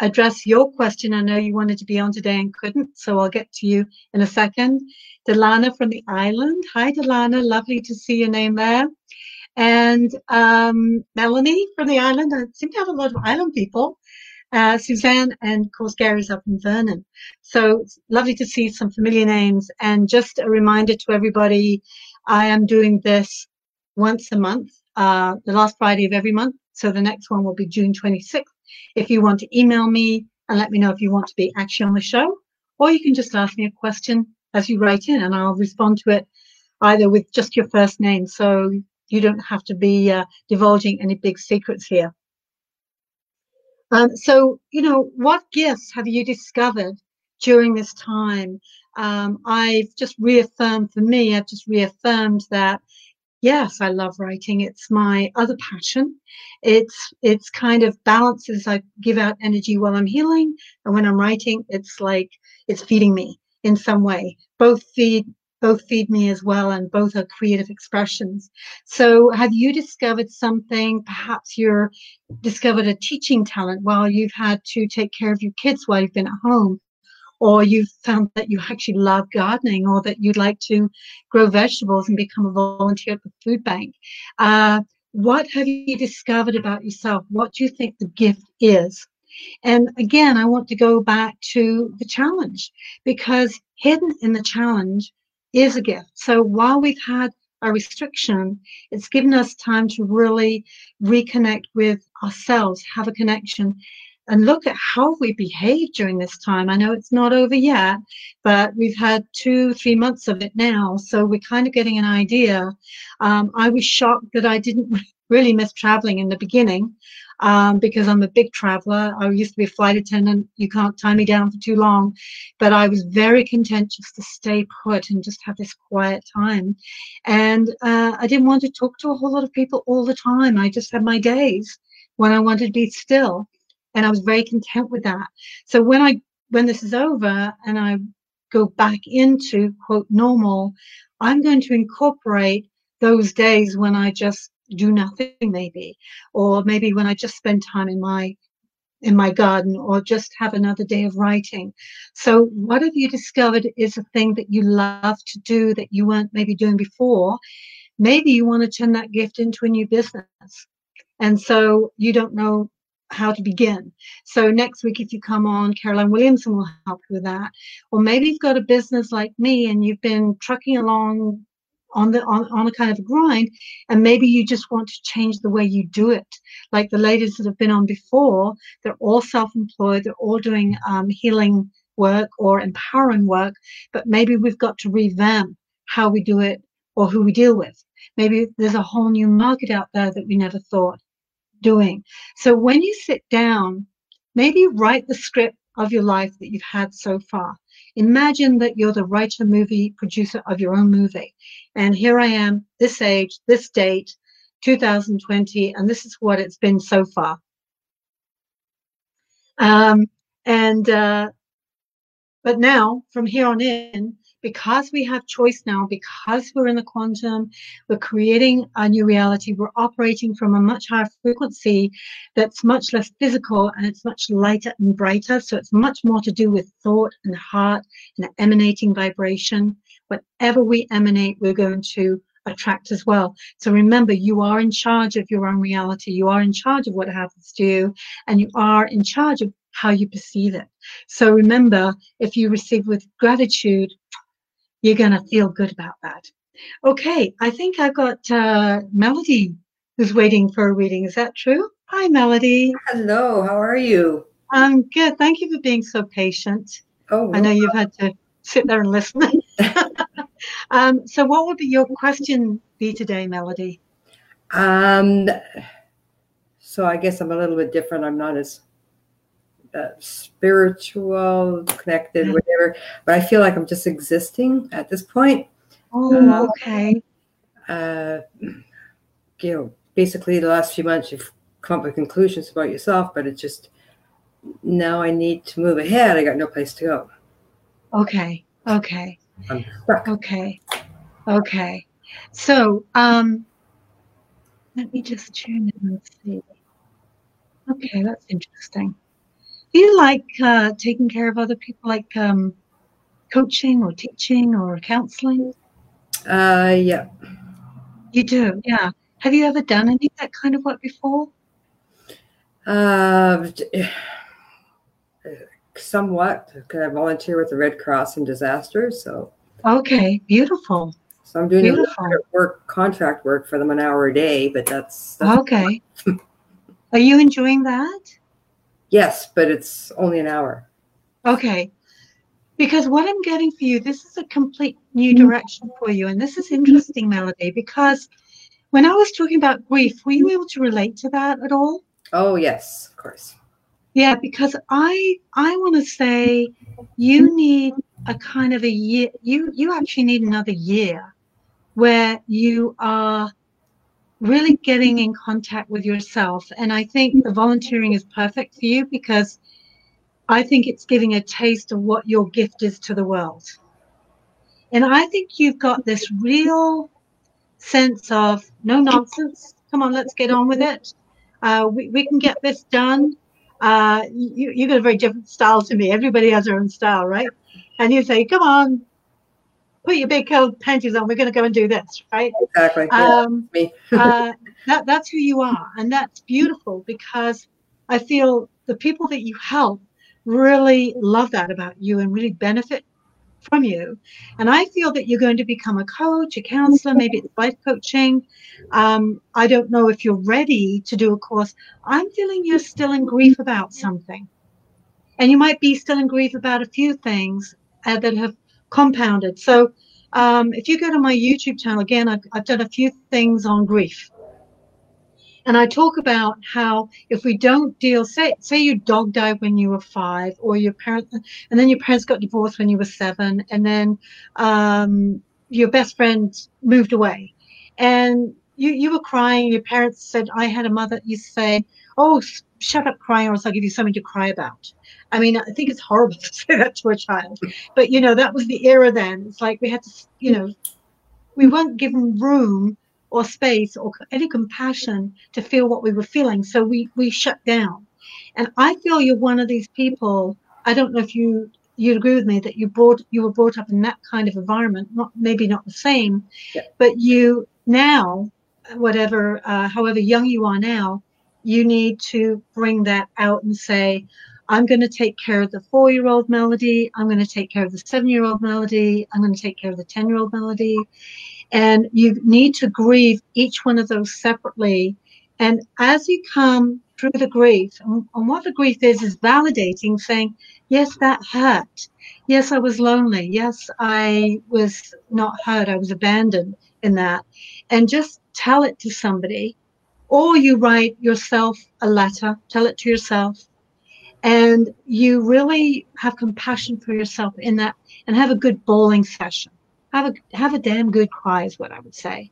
Speaker 1: address your question. I know you wanted to be on today and couldn't, so I'll get to you in a second. Delana from the island. Hi, Delana. Lovely to see your name there. And um, Melanie from the island. I seem to have a lot of island people uh, Suzanne, and of course Gary's up in Vernon. So it's lovely to see some familiar names. And just a reminder to everybody, I am doing this once a month, uh, the last Friday of every month. So the next one will be June 26th. If you want to email me and let me know if you want to be actually on the show, or you can just ask me a question as you write in and I'll respond to it either with just your first name. So you don't have to be uh, divulging any big secrets here. Um, so, you know, what gifts have you discovered during this time? Um, I've just reaffirmed for me, I've just reaffirmed that yes, I love writing. It's my other passion. It's it's kind of balances. I give out energy while I'm healing, and when I'm writing, it's like it's feeding me in some way. Both feed both feed me as well and both are creative expressions so have you discovered something perhaps you're discovered a teaching talent while you've had to take care of your kids while you've been at home or you've found that you actually love gardening or that you'd like to grow vegetables and become a volunteer at the food bank. Uh, what have you discovered about yourself? What do you think the gift is? And again, I want to go back to the challenge because hidden in the challenge is a gift. So while we've had a restriction, it's given us time to really reconnect with ourselves, have a connection, and look at how we behave during this time. I know it's not over yet, but we've had two, three months of it now. So we're kind of getting an idea. Um, I was shocked that I didn't really miss traveling in the beginning um, because I'm a big traveler. I used to be a flight attendant. You can't tie me down for too long. But I was very content just to stay put and just have this quiet time. And uh, I didn't want to talk to a whole lot of people all the time. I just had my days when I wanted to be still. And I was very content with that. So when I when this is over and I go back into quote normal, I'm going to incorporate those days when I just do nothing maybe or maybe when i just spend time in my in my garden or just have another day of writing. So what have you discovered is a thing that you love to do that you weren't maybe doing before? Maybe you want to turn that gift into a new business. And so you don't know how to begin. So next week, if you come on, Caroline Williamson will help you with that. Or maybe you've got a business like me and you've been trucking along on the on, on a kind of a grind and maybe you just want to change the way you do it like the ladies that have been on before they're all self-employed they're all doing um, healing work or empowering work but maybe we've got to revamp how we do it or who we deal with maybe there's a whole new market out there that we never thought doing so when you sit down maybe write the script of your life that you've had so far. Imagine that you're the writer, movie producer of your own movie. And here I am, this age, this date, 2020, and this is what it's been so far. Um, and, uh, but now from here on in, because we have choice now, because we're in the quantum, we're creating a new reality, we're operating from a much higher frequency that's much less physical and it's much lighter and brighter. So it's much more to do with thought and heart and emanating vibration. Whatever we emanate, we're going to attract as well. So remember, you are in charge of your own reality. You are in charge of what happens to you, and you are in charge of how you perceive it. So remember, if you receive with gratitude, you're going to feel good about that. Okay, I think I've got uh, Melody who's waiting for a reading. Is that true? Hi, Melody.
Speaker 5: Hello, how are you?
Speaker 1: I'm good. Thank you for being so patient. Oh, I know you've had to sit there and listen. um, so, what would be your question be today, Melody?
Speaker 5: Um, so I guess I'm a little bit different. I'm not as uh, spiritual, connected, whatever. But I feel like I'm just existing at this point.
Speaker 1: Oh, okay.
Speaker 5: Uh, you know, basically the last few months you've come up with conclusions about yourself, but it's just now I need to move ahead. I got no place to go.
Speaker 1: Okay. Okay. Okay. Okay. So, um, let me just tune in and see. Okay, that's interesting. Do you like uh, taking care of other people, like um, coaching or teaching or counseling?
Speaker 5: Uh, yeah.
Speaker 1: You do, yeah. Have you ever done any of that kind of work before?
Speaker 5: Uh, somewhat, because I volunteer with the Red Cross in disasters. So.
Speaker 1: Okay, beautiful.
Speaker 5: So I'm doing beautiful. work, contract work for them an hour a day, but that's, that's
Speaker 1: okay. Are you enjoying that?
Speaker 5: Yes, but it's only an hour.
Speaker 1: Okay. Because what I'm getting for you, this is a complete new mm-hmm. direction for you. And this is interesting, Melody, because when I was talking about grief, were you able to relate to that at all?
Speaker 5: Oh, yes, of course.
Speaker 1: Yeah, because I I want to say you need a kind of a year you you actually need another year where you are really getting in contact with yourself. And I think the volunteering is perfect for you because I think it's giving a taste of what your gift is to the world. And I think you've got this real sense of no nonsense. Come on, let's get on with it. Uh, we, we can get this done. Uh, you, you got a very different style to me. Everybody has their own style, right? And you say, come on, put your big coat panties on. We're going to go and do this, right?
Speaker 5: Exactly. Um,
Speaker 1: me. uh, that, that's who you are. And that's beautiful because I feel the people that you help really love that about you and really benefit from you. And I feel that you're going to become a coach, a counselor, maybe it's life coaching. Um, I don't know if you're ready to do a course. I'm feeling you're still in grief about something. And you might be still in grief about a few things uh, that have compounded. So um, if you go to my YouTube channel, again, I've, I've done a few things on grief. And I talk about how if we don't deal, say, say your dog died when you were five, or your parents, and then your parents got divorced when you were seven, and then um, your best friend moved away, and you you were crying. Your parents said, "I had a mother." You say, "Oh, shut up crying, or else I'll give you something to cry about." I mean, I think it's horrible to say that to a child, but you know, that was the era then. It's like we had to, you know, we weren't given room or space or any compassion to feel what we were feeling. So we, we shut down. And I feel you're one of these people. I don't know if you you agree with me that you brought you were brought up in that kind of environment, not maybe not the same, yeah. but you now, whatever, uh, however young you are now, you need to bring that out and say, I'm going to take care of the four year old melody. I'm going to take care of the seven year old melody. I'm going to take care of the 10 year old melody. And you need to grieve each one of those separately. And as you come through the grief, and, what the grief is, is validating, saying, yes, that hurt. Yes, I was lonely. Yes, I was not heard. I was abandoned in that. And just tell it to somebody. Or you write yourself a letter, tell it to yourself. And you really have compassion for yourself in that and have a good bowling session. Have a have a damn good cry is what i would say.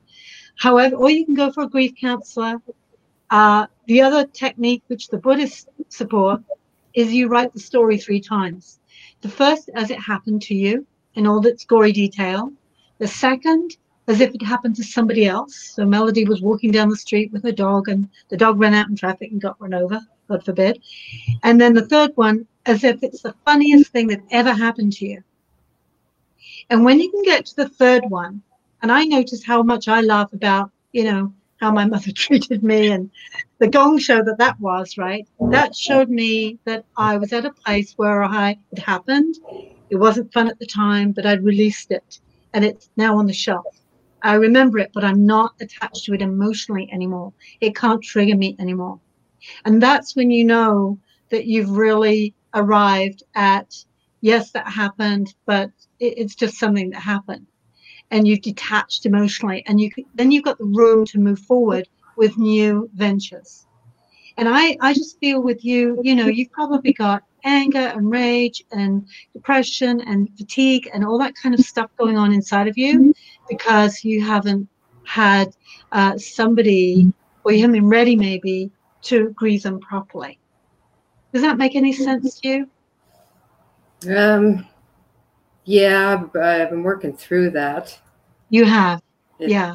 Speaker 1: However or you can go for a grief counselor. Uh, the other technique which the buddhists support is you write the story three times. The first as it happened to you in all its gory detail. The second as if it happened to somebody else so melody was walking down the street with her dog and the dog ran out in traffic and got run over God forbid. And then the third one, as if it's the funniest thing that ever happened to you. And when you can get to the third one, and I notice how much I laugh about, you know, how my mother treated me and the gong show that that was, right? That showed me that I was at a place where I it happened. It wasn't fun at the time, but I'd released it and it's now on the shelf. I remember it, but I'm not attached to it emotionally anymore. It can't trigger me anymore. And that's when you know that you've really arrived at, yes, that happened, but it's just something that happened. And you've detached emotionally, and you then you've got the room to move forward with new ventures. And I, I just feel with you, you know, you've probably got anger and rage and depression and fatigue and all that kind of stuff going on inside of you because you haven't had uh, somebody or you haven't been ready maybe to grieve them properly. Does that make any sense to
Speaker 5: you? Um, yeah, I've been working through that.
Speaker 1: You have, yeah. yeah.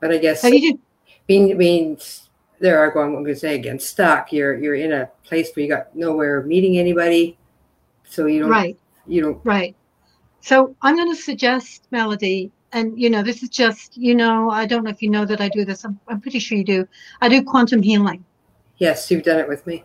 Speaker 5: But I guess you being means there are going. I'm going to say again, stuck. You're you're in a place where you got nowhere meeting anybody, so you don't.
Speaker 1: Right.
Speaker 5: You don't.
Speaker 1: Right. So I'm going to suggest, Melody, and you know this is just you know i don't know if you know that i do this i'm, I'm pretty sure you do. I do quantum healing.
Speaker 5: Yes you've done it with me.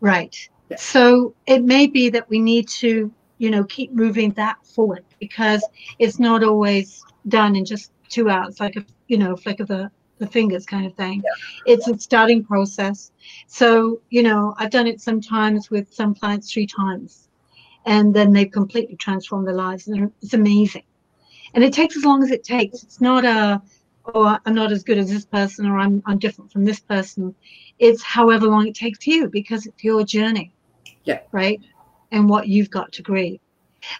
Speaker 1: Right. Yeah. so it may be that we need to you know keep moving that forward because it's not always done in just two hours like a you know flick of the the fingers kind of thing. Yeah. it's a starting process. So you know i've done it sometimes with some clients three times and then they've completely transformed their lives and it's amazing and it takes as long as it takes. It's not a, oh, I'm not as good as this person or I'm, I'm different from this person. It's however long it takes you because it's your journey.
Speaker 5: Yeah.
Speaker 1: Right. And what you've got to grieve.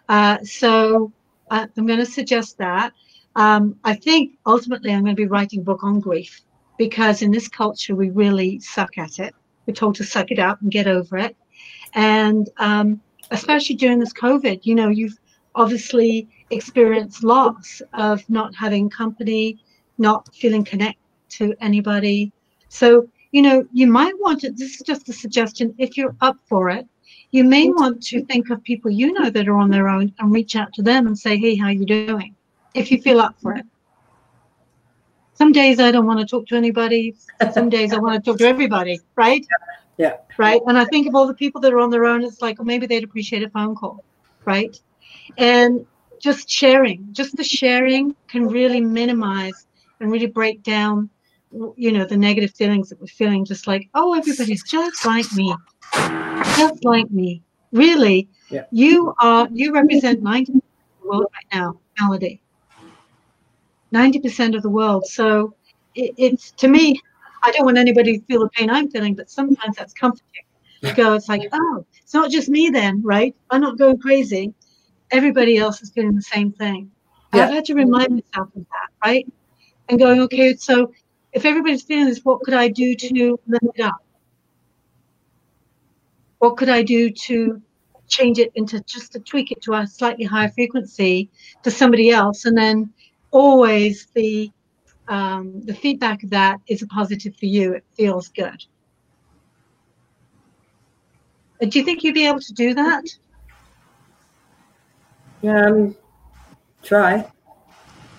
Speaker 1: Uh, so uh, I'm going to suggest that. Um, I think ultimately I'm going to be writing a book on grief because in this culture we really suck at it. We're told to suck it up and get over it. And um, especially during this COVID, you know, you've obviously experienced loss of not having company, not feeling connected to anybody. So, you know, you might want to, this is just a suggestion, if you're up for it, you may want to think of people you know that are on their own and reach out to them and say, hey, how you doing? If you feel up for it. Some days I don't want to talk to anybody. Some days I want to talk to everybody, right?
Speaker 5: Yeah.
Speaker 1: Right. And I think of all the people that are on their own, it's like, well, maybe they'd appreciate a phone call, right? And just sharing, just the sharing can really minimize and really break down, you know, the negative feelings that we're feeling. Just like, oh, everybody's just like me, just like me. Really,
Speaker 5: yeah.
Speaker 1: you are you represent ninety percent of the world right now, Melody. Ninety percent of the world. So it, it's to me, I don't want anybody to feel the pain I'm feeling, but sometimes that's comforting. You go, it's like, oh, it's not just me then, right? I'm not going crazy everybody else is doing the same thing. Yeah. I've had to remind myself of that, right? And going, okay, so if everybody's feeling this, what could I do to lift it up? What could I do to change it into just to tweak it to a slightly higher frequency to somebody else? And then always the um, the feedback of that is a positive for you. It feels good. Do you think you'd be able to do that?
Speaker 5: Um, try.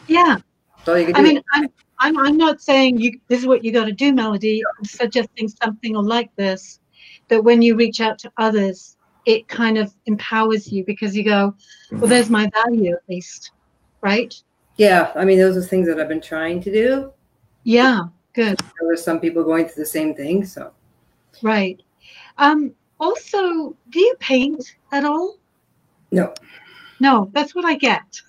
Speaker 1: Yeah.
Speaker 5: I
Speaker 1: mean, I'm, I'm, I'm not saying you. This is what you got to do, Melody. I'm suggesting something like this, that when you reach out to others, it kind of empowers you because you go, well, there's my value at least, right?
Speaker 5: Yeah. I mean, those are things that I've been trying to do.
Speaker 1: Yeah. Good.
Speaker 5: There were some people going through the same thing, so.
Speaker 1: Right. Um, also, do you paint at all?
Speaker 5: No.
Speaker 1: No, that's what I get.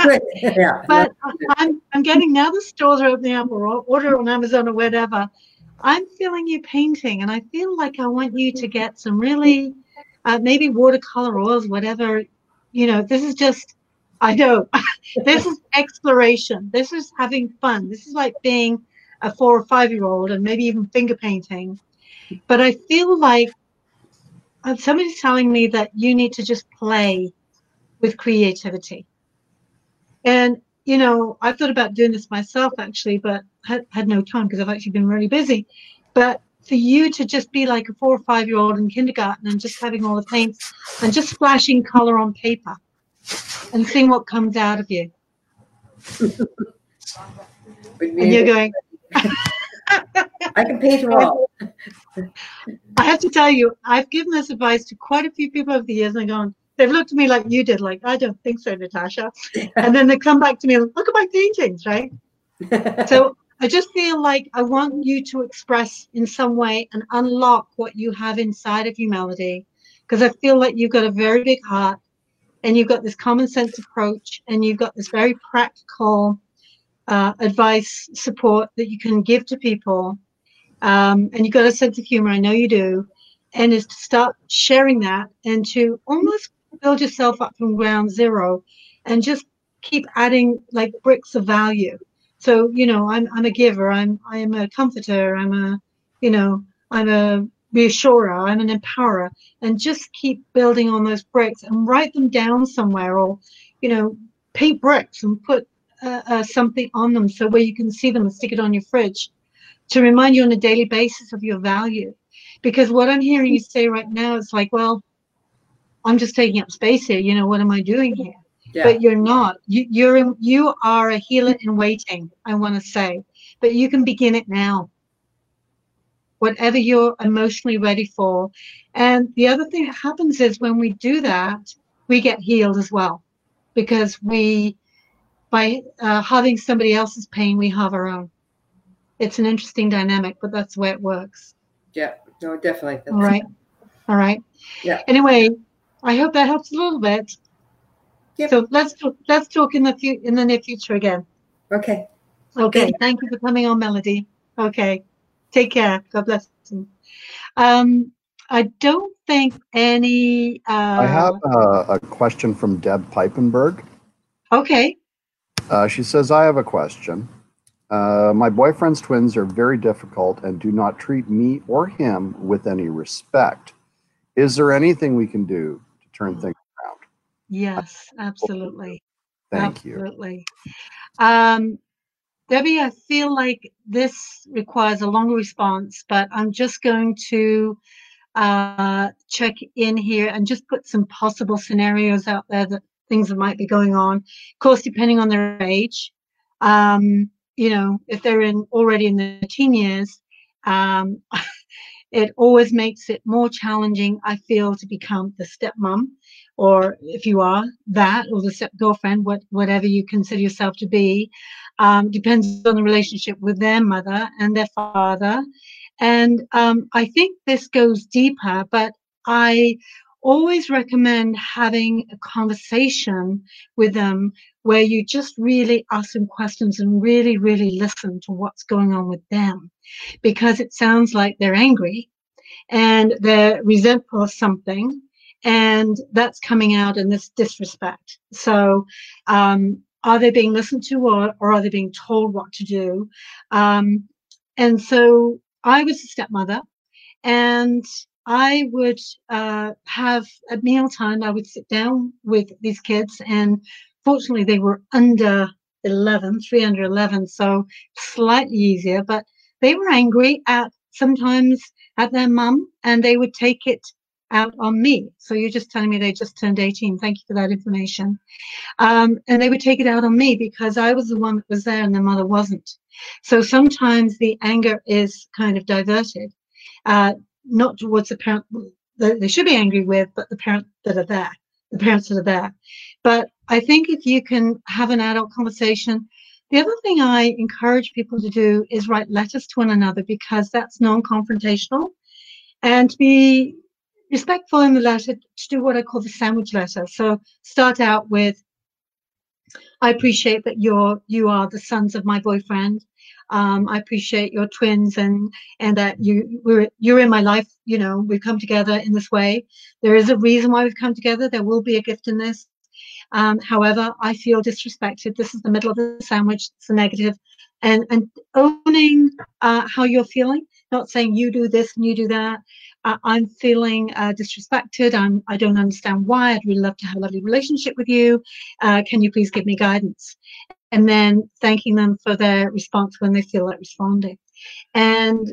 Speaker 5: yeah,
Speaker 1: but I'm, I'm getting now the stores are opening up or order on Amazon or whatever. I'm feeling you painting, and I feel like I want you to get some really, uh, maybe watercolor oils, whatever. You know, this is just, I know, this is exploration. This is having fun. This is like being a four or five year old and maybe even finger painting. But I feel like uh, somebody's telling me that you need to just play with creativity. And, you know, I've thought about doing this myself actually, but had, had no time because I've actually been really busy. But for you to just be like a four or five year old in kindergarten and just having all the paints and just splashing color on paper and seeing what comes out of you. and you're going,
Speaker 5: I can paint all.
Speaker 1: I have to tell you, I've given this advice to quite a few people over the years and gone, they've looked at me like you did, like, I don't think so, Natasha. and then they come back to me and look at my paintings, right? so I just feel like I want you to express in some way and unlock what you have inside of you, Melody, because I feel like you've got a very big heart and you've got this common sense approach and you've got this very practical uh, advice, support that you can give to people. Um, and you've got a sense of humor, I know you do, and is to start sharing that and to almost build yourself up from ground zero and just keep adding like bricks of value. So, you know, I'm I'm a giver, I'm I'm a comforter, I'm a, you know, I'm a reassurer, I'm an empowerer, and just keep building on those bricks and write them down somewhere or, you know, paint bricks and put uh, uh, something on them so where you can see them and stick it on your fridge to remind you on a daily basis of your value. Because what I'm hearing you say right now is like, well, I'm just taking up space here. You know, what am I doing here? Yeah. But you're not. You, you're in, you are a healer in waiting. I want to say, but you can begin it now. Whatever you're emotionally ready for, and the other thing that happens is when we do that, we get healed as well, because we by uh, having somebody else's pain, we have our own. It's an interesting dynamic, but that's the way it works.
Speaker 5: Yeah, no, definitely.
Speaker 1: That's All right. All right.
Speaker 5: Yeah.
Speaker 1: Anyway, I hope that helps a little bit. Yep. So let's talk, let's talk in the fu- in the near future again.
Speaker 5: Okay.
Speaker 1: Okay. Thank you for coming on, Melody. Okay. Take care. God bless you. Um, I don't think any. Uh, I
Speaker 6: have a, a question from Deb Pipenberg.
Speaker 1: Okay.
Speaker 6: Uh, she says, I have a question. Uh, my boyfriend's twins are very difficult and do not treat me or him with any respect. Is there anything we can do to turn things around?
Speaker 1: Yes, absolutely.
Speaker 6: Thank
Speaker 1: absolutely. you. Um, Debbie, I feel like this requires a longer response, but I'm just going to uh, check in here and just put some possible scenarios out there that things that might be going on. Of course, depending on their age, um, you know, if they're in already in the teen years, um, it always makes it more challenging, I feel, to become the stepmom, or if you are that, or the girlfriend, what, whatever you consider yourself to be, um, depends on the relationship with their mother and their father. And um, I think this goes deeper, but I always recommend having a conversation with them where you just really ask them questions and really, really listen to what's going on with them. Because it sounds like they're angry and they're resentful of something. And that's coming out in this disrespect. So, um, are they being listened to or, or are they being told what to do? Um, and so I was a stepmother and I would uh, have at mealtime, I would sit down with these kids, and fortunately, they were under 11, three under 11, so slightly easier, but they were angry at sometimes at their mum, and they would take it out on me. So you're just telling me they just turned 18. Thank you for that information. Um, and they would take it out on me because I was the one that was there and the mother wasn't. So sometimes the anger is kind of diverted. Uh, not towards the parent that they should be angry with, but the parents that are there, the parents that are there. But I think if you can have an adult conversation, the other thing I encourage people to do is write letters to one another because that's non-confrontational, and to be respectful in the letter to do what I call the sandwich letter. So start out with, I appreciate that you're you are the sons of my boyfriend Um, I appreciate your twins and and that you we're you're in my life. You know, we've come together in this way. There is a reason why we've come together. There will be a gift in this. Um, however, I feel disrespected. This is the middle of the sandwich. It's a negative, and and owning uh, how you're feeling. Not saying you do this and you do that. I'm feeling uh, disrespected. I'm I don't understand why. I'd really love to have a lovely relationship with you. Uh, can you please give me guidance? And then thanking them for their response when they feel like responding, and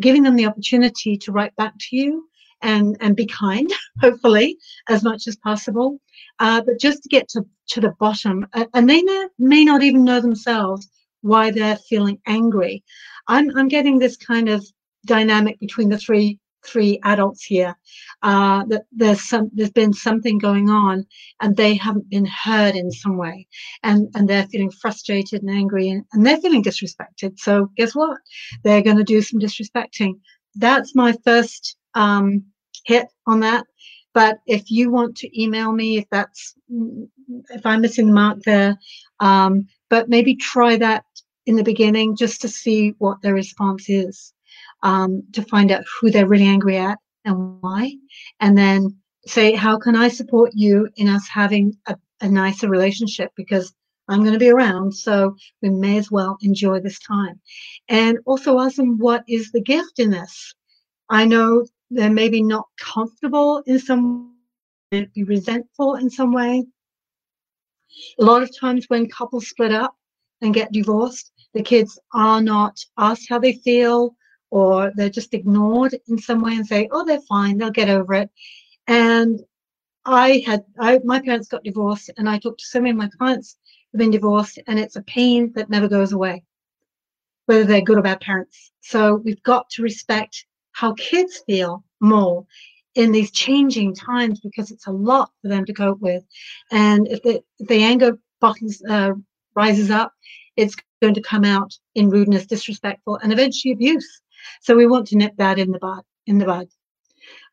Speaker 1: giving them the opportunity to write back to you and and be kind, hopefully, as much as possible. Uh, but just to get to, to the bottom, and they may, may not even know themselves why they're feeling angry. I'm, I'm getting this kind of dynamic between the three three adults here uh, that there's some there's been something going on and they haven't been heard in some way. And and they're feeling frustrated and angry and, and they're feeling disrespected. So guess what? They're going to do some disrespecting. That's my first um, hit on that. But if you want to email me, if that's if I'm missing the mark there, um, but maybe try that in the beginning just to see what their response is, um, to find out who they're really angry at and why, and then say, how can I support you in us having a, a nicer relationship? Because I'm going to be around, so we may as well enjoy this time. And also ask them, what is the gift in this? I know they're maybe not comfortable in some way, be resentful in some way. A lot of times when couples split up and get divorced, the kids are not asked how they feel or they're just ignored in some way and say, oh, they're fine, they'll get over it. And I had, I, my parents got divorced and I talked to so many of my clients who've been divorced and it's a pain that never goes away, whether they're good or bad parents. So we've got to respect how kids feel more in these changing times because it's a lot for them to cope with. And if the, if the anger bottles, uh, rises up, it's going to come out in rudeness, disrespectful, and eventually abuse. So we want to nip that in the bud. In the bud.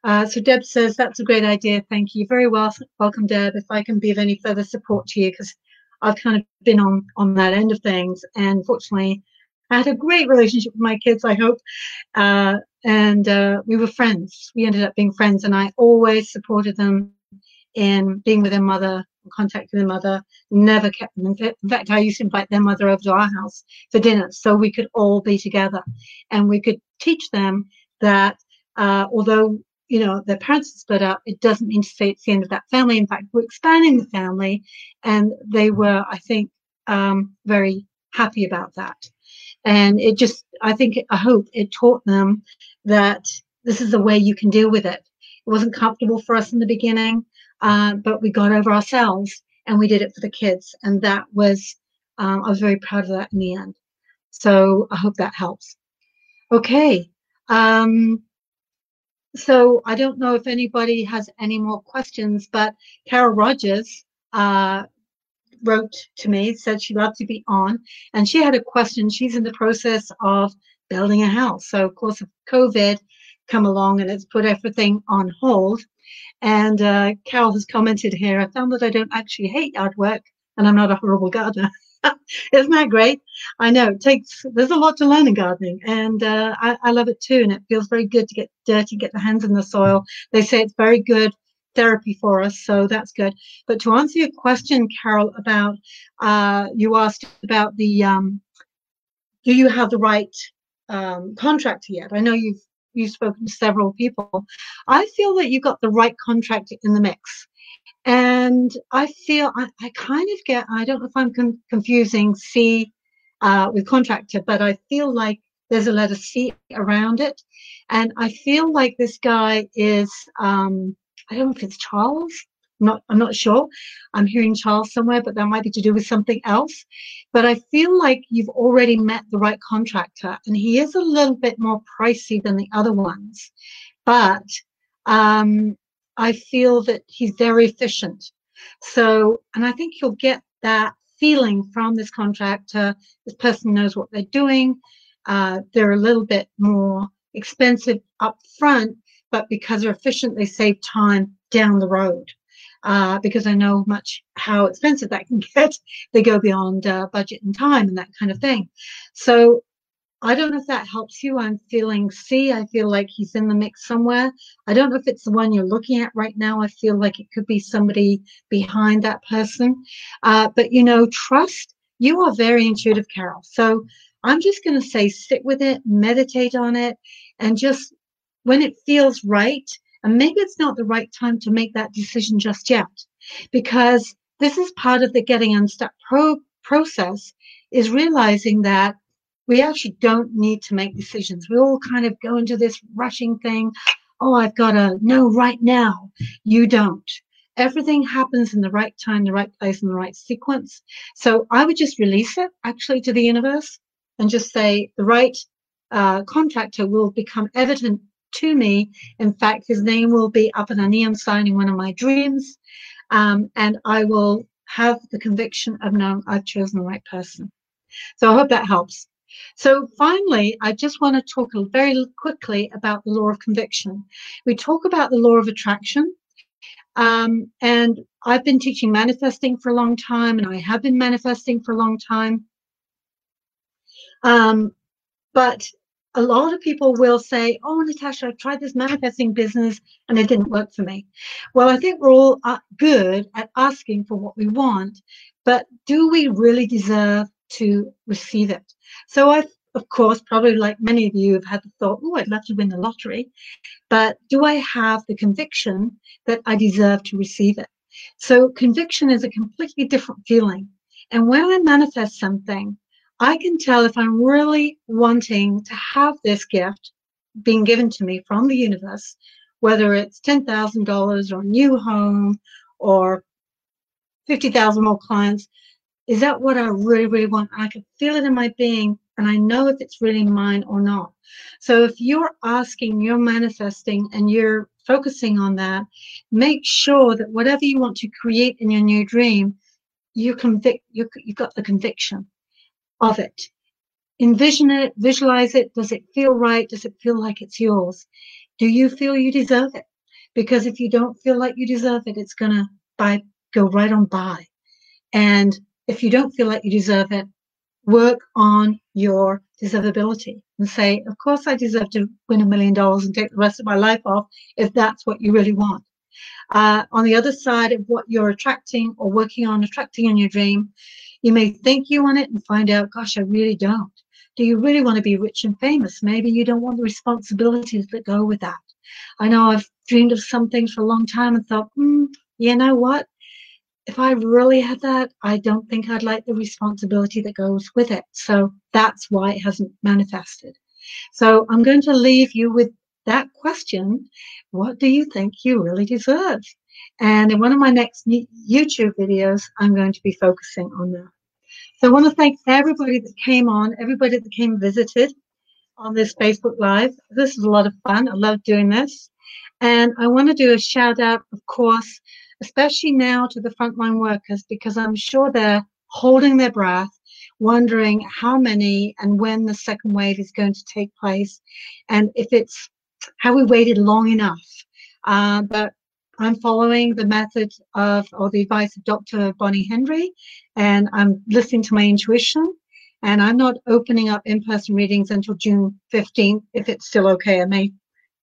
Speaker 1: Uh, so Deb says that's a great idea. Thank you. Very well, welcome, Deb. If I can be of any further support to you, because I've kind of been on on that end of things, and fortunately, I had a great relationship with my kids. I hope, uh, and uh, we were friends. We ended up being friends, and I always supported them in being with their mother, contacting their mother. Never kept them. In fact, I used to invite their mother over to our house for dinner, so we could all be together, and we could teach them that uh, although you know their parents are split up, it doesn't mean to say it's the end of that family. In fact, we're expanding the family, and they were, I think, um, very happy about that. And it just, I think, I hope it taught them that this is the way you can deal with it. It wasn't comfortable for us in the beginning, uh, but we got over ourselves and we did it for the kids. And that was, um, I was very proud of that in the end. So I hope that helps. Okay. Um, so I don't know if anybody has any more questions, but Carol Rogers uh, wrote to me, said she'd love to be on, and she had a question. She's in the process of building a house. So, of course, of COVID come along and it's put everything on hold. And uh, Carol has commented here, I found that I don't actually hate yard work and I'm not a horrible gardener. Isn't that great? I know it takes, there's a lot to learn in gardening and uh, I, I love it too. And it feels very good to get dirty, get the hands in the soil. They say it's very good therapy for us, so that's good. But to answer your question, Carol, about uh, you asked about the um, do you have the right um, contractor yet? I know you've you've spoken to several people. I feel that you got the right contractor in the mix. And I feel I, I kind of get, I don't know if I'm con- confusing C uh, with contractor, but I feel like there's a letter C around it. And I feel like this guy is um, I don't know if it's Charles. Not, I'm not sure. I'm hearing Charles somewhere, but that might be to do with something else. But I feel like you've already met the right contractor, and he is a little bit more pricey than the other ones. But um, I feel that he's very efficient. So, and I think you'll get that feeling from this contractor. This person knows what they're doing. Uh, they're a little bit more expensive up front, but because they're efficient, they save time down the road. Uh, because I know much how expensive that can get. They go beyond uh, budget and time and that kind of thing. So I don't know if that helps you. I'm feeling C. I feel like he's in the mix somewhere. I don't know if it's the one you're looking at right now. I feel like it could be somebody behind that person. Uh, but you know, trust. You are very intuitive, Carol. So I'm just going to say sit with it, meditate on it, and just when it feels right, and maybe it's not the right time to make that decision just yet, because this is part of the getting unstuck pro- process is realizing that we actually don't need to make decisions. We all kind of go into this rushing thing. Oh, I've got to know right now. You don't. Everything happens in the right time, the right place, in the right sequence. So I would just release it actually to the universe and just say the right uh, contractor will become evident to me. In fact, his name will be up in a neon sign in one of my dreams. Um, and I will have the conviction of knowing I've chosen the right person. So I hope that helps. So finally, I just want to talk very quickly about the law of conviction. We talk about the law of attraction. Um, and I've been teaching manifesting for a long time, and I have been manifesting for a long time. Um, but a lot of people will say, Oh, Natasha, I tried this manifesting business and it didn't work for me. Well, I think we're all uh, good at asking for what we want, but do we really deserve to receive it? So I, of course, probably like many of you have had the thought, oh, I'd love to win the lottery, but do I have the conviction that I deserve to receive it? So conviction is a completely different feeling. And when I manifest something, I can tell if I'm really wanting to have this gift being given to me from the universe, whether it's $10,000 or a new home or 50,000 more clients, is that what I really, really want? I can feel it in my being and I know if it's really mine or not. So if you're asking, you're manifesting, and you're focusing on that, make sure that whatever you want to create in your new dream, you convict, you, you've got the conviction of it. Envision it, visualize it. Does it feel right? Does it feel like it's yours? Do you feel you deserve it? Because if you don't feel like you deserve it, it's gonna by go right on by. And if you don't feel like you deserve it, work on your deservability and say, of course I deserve to win a million dollars and take the rest of my life off if that's what you really want. Uh, on the other side of what you're attracting or working on attracting in your dream, you may think you want it and find out, gosh, I really don't. Do you really want to be rich and famous? Maybe you don't want the responsibilities that go with that. I know I've dreamed of some things for a long time and thought, hmm, you know what? if I really had that, I don't think I'd like the responsibility that goes with it. So that's why it hasn't manifested. So I'm going to leave you with that question. What do you think you really deserve? And in one of my next YouTube videos, I'm going to be focusing on that. So I want to thank everybody that came on, everybody that came visited on this Facebook Live. This is a lot of fun. I love doing this. And I want to do a shout out, of course, especially now to the frontline workers, because I'm sure they're holding their breath, wondering how many and when the second wave is going to take place, and if it's have we waited long enough. Uh, but I'm following the method of or the advice of Dr. Bonnie Henry, and I'm listening to my intuition. And I'm not opening up in-person readings until June 15th, if it's still okay. I may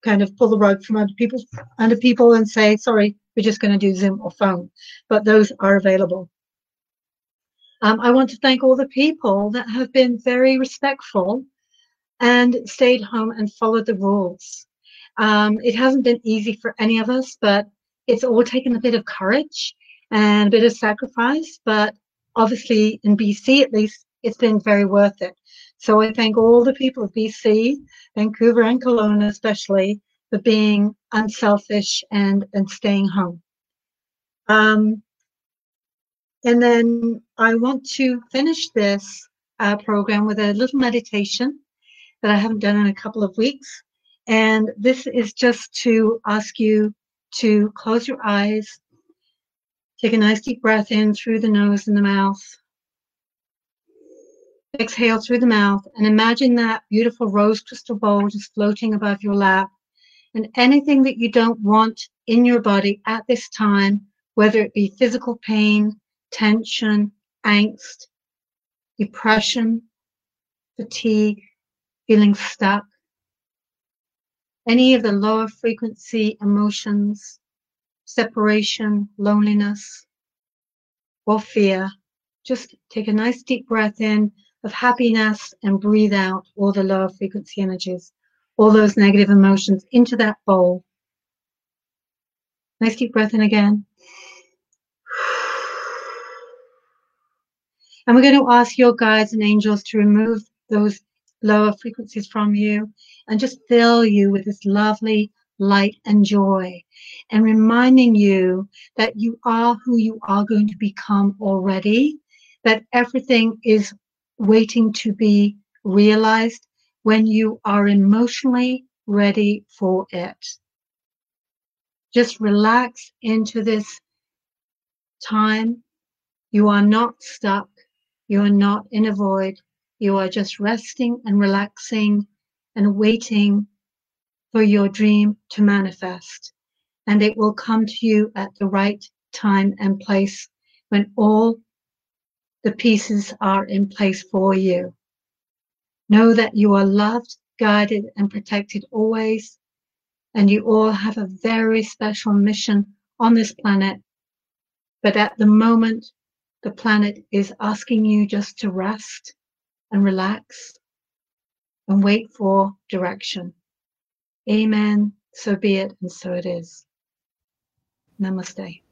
Speaker 1: kind of pull the rug from under people under people and say, sorry, we're just going to do Zoom or phone, but those are available. Um, I want to thank all the people that have been very respectful and stayed home and followed the rules. Um, it hasn't been easy for any of us, but it's all taken a bit of courage and a bit of sacrifice. But obviously, in BC at least, it's been very worth it. So I thank all the people of BC, Vancouver and Kelowna especially, for being unselfish and, and staying home. Um, and then I want to finish this uh, program with a little meditation that I haven't done in a couple of weeks. And this is just to ask you to close your eyes, take a nice deep breath in through the nose and the mouth. Exhale through the mouth and imagine that beautiful rose crystal bowl just floating above your lap and anything that you don't want in your body at this time whether it be physical pain, tension, angst, depression, fatigue, feeling stuck, any of the lower frequency emotions, separation, loneliness, or fear, just take a nice deep breath in of happiness and breathe out all the lower frequency energies, all those negative emotions into that bowl. Nice deep breath in again. And we're going to ask your guides and angels to remove those lower frequencies from you and just fill you with this lovely light and joy and reminding you that you are who you are going to become already, that everything is waiting to be realized when you are emotionally ready for it. Just relax into this time. You are not stuck. You are not in a void. You are just resting and relaxing and waiting for your dream to manifest. And it will come to you at the right time and place when all the pieces are in place for you. Know that you are loved, guided, and protected always. And you all have a very special mission on this planet. But at the moment, the planet is asking you just to rest and relax and wait for direction. Amen. So be it, and so it is. Namaste.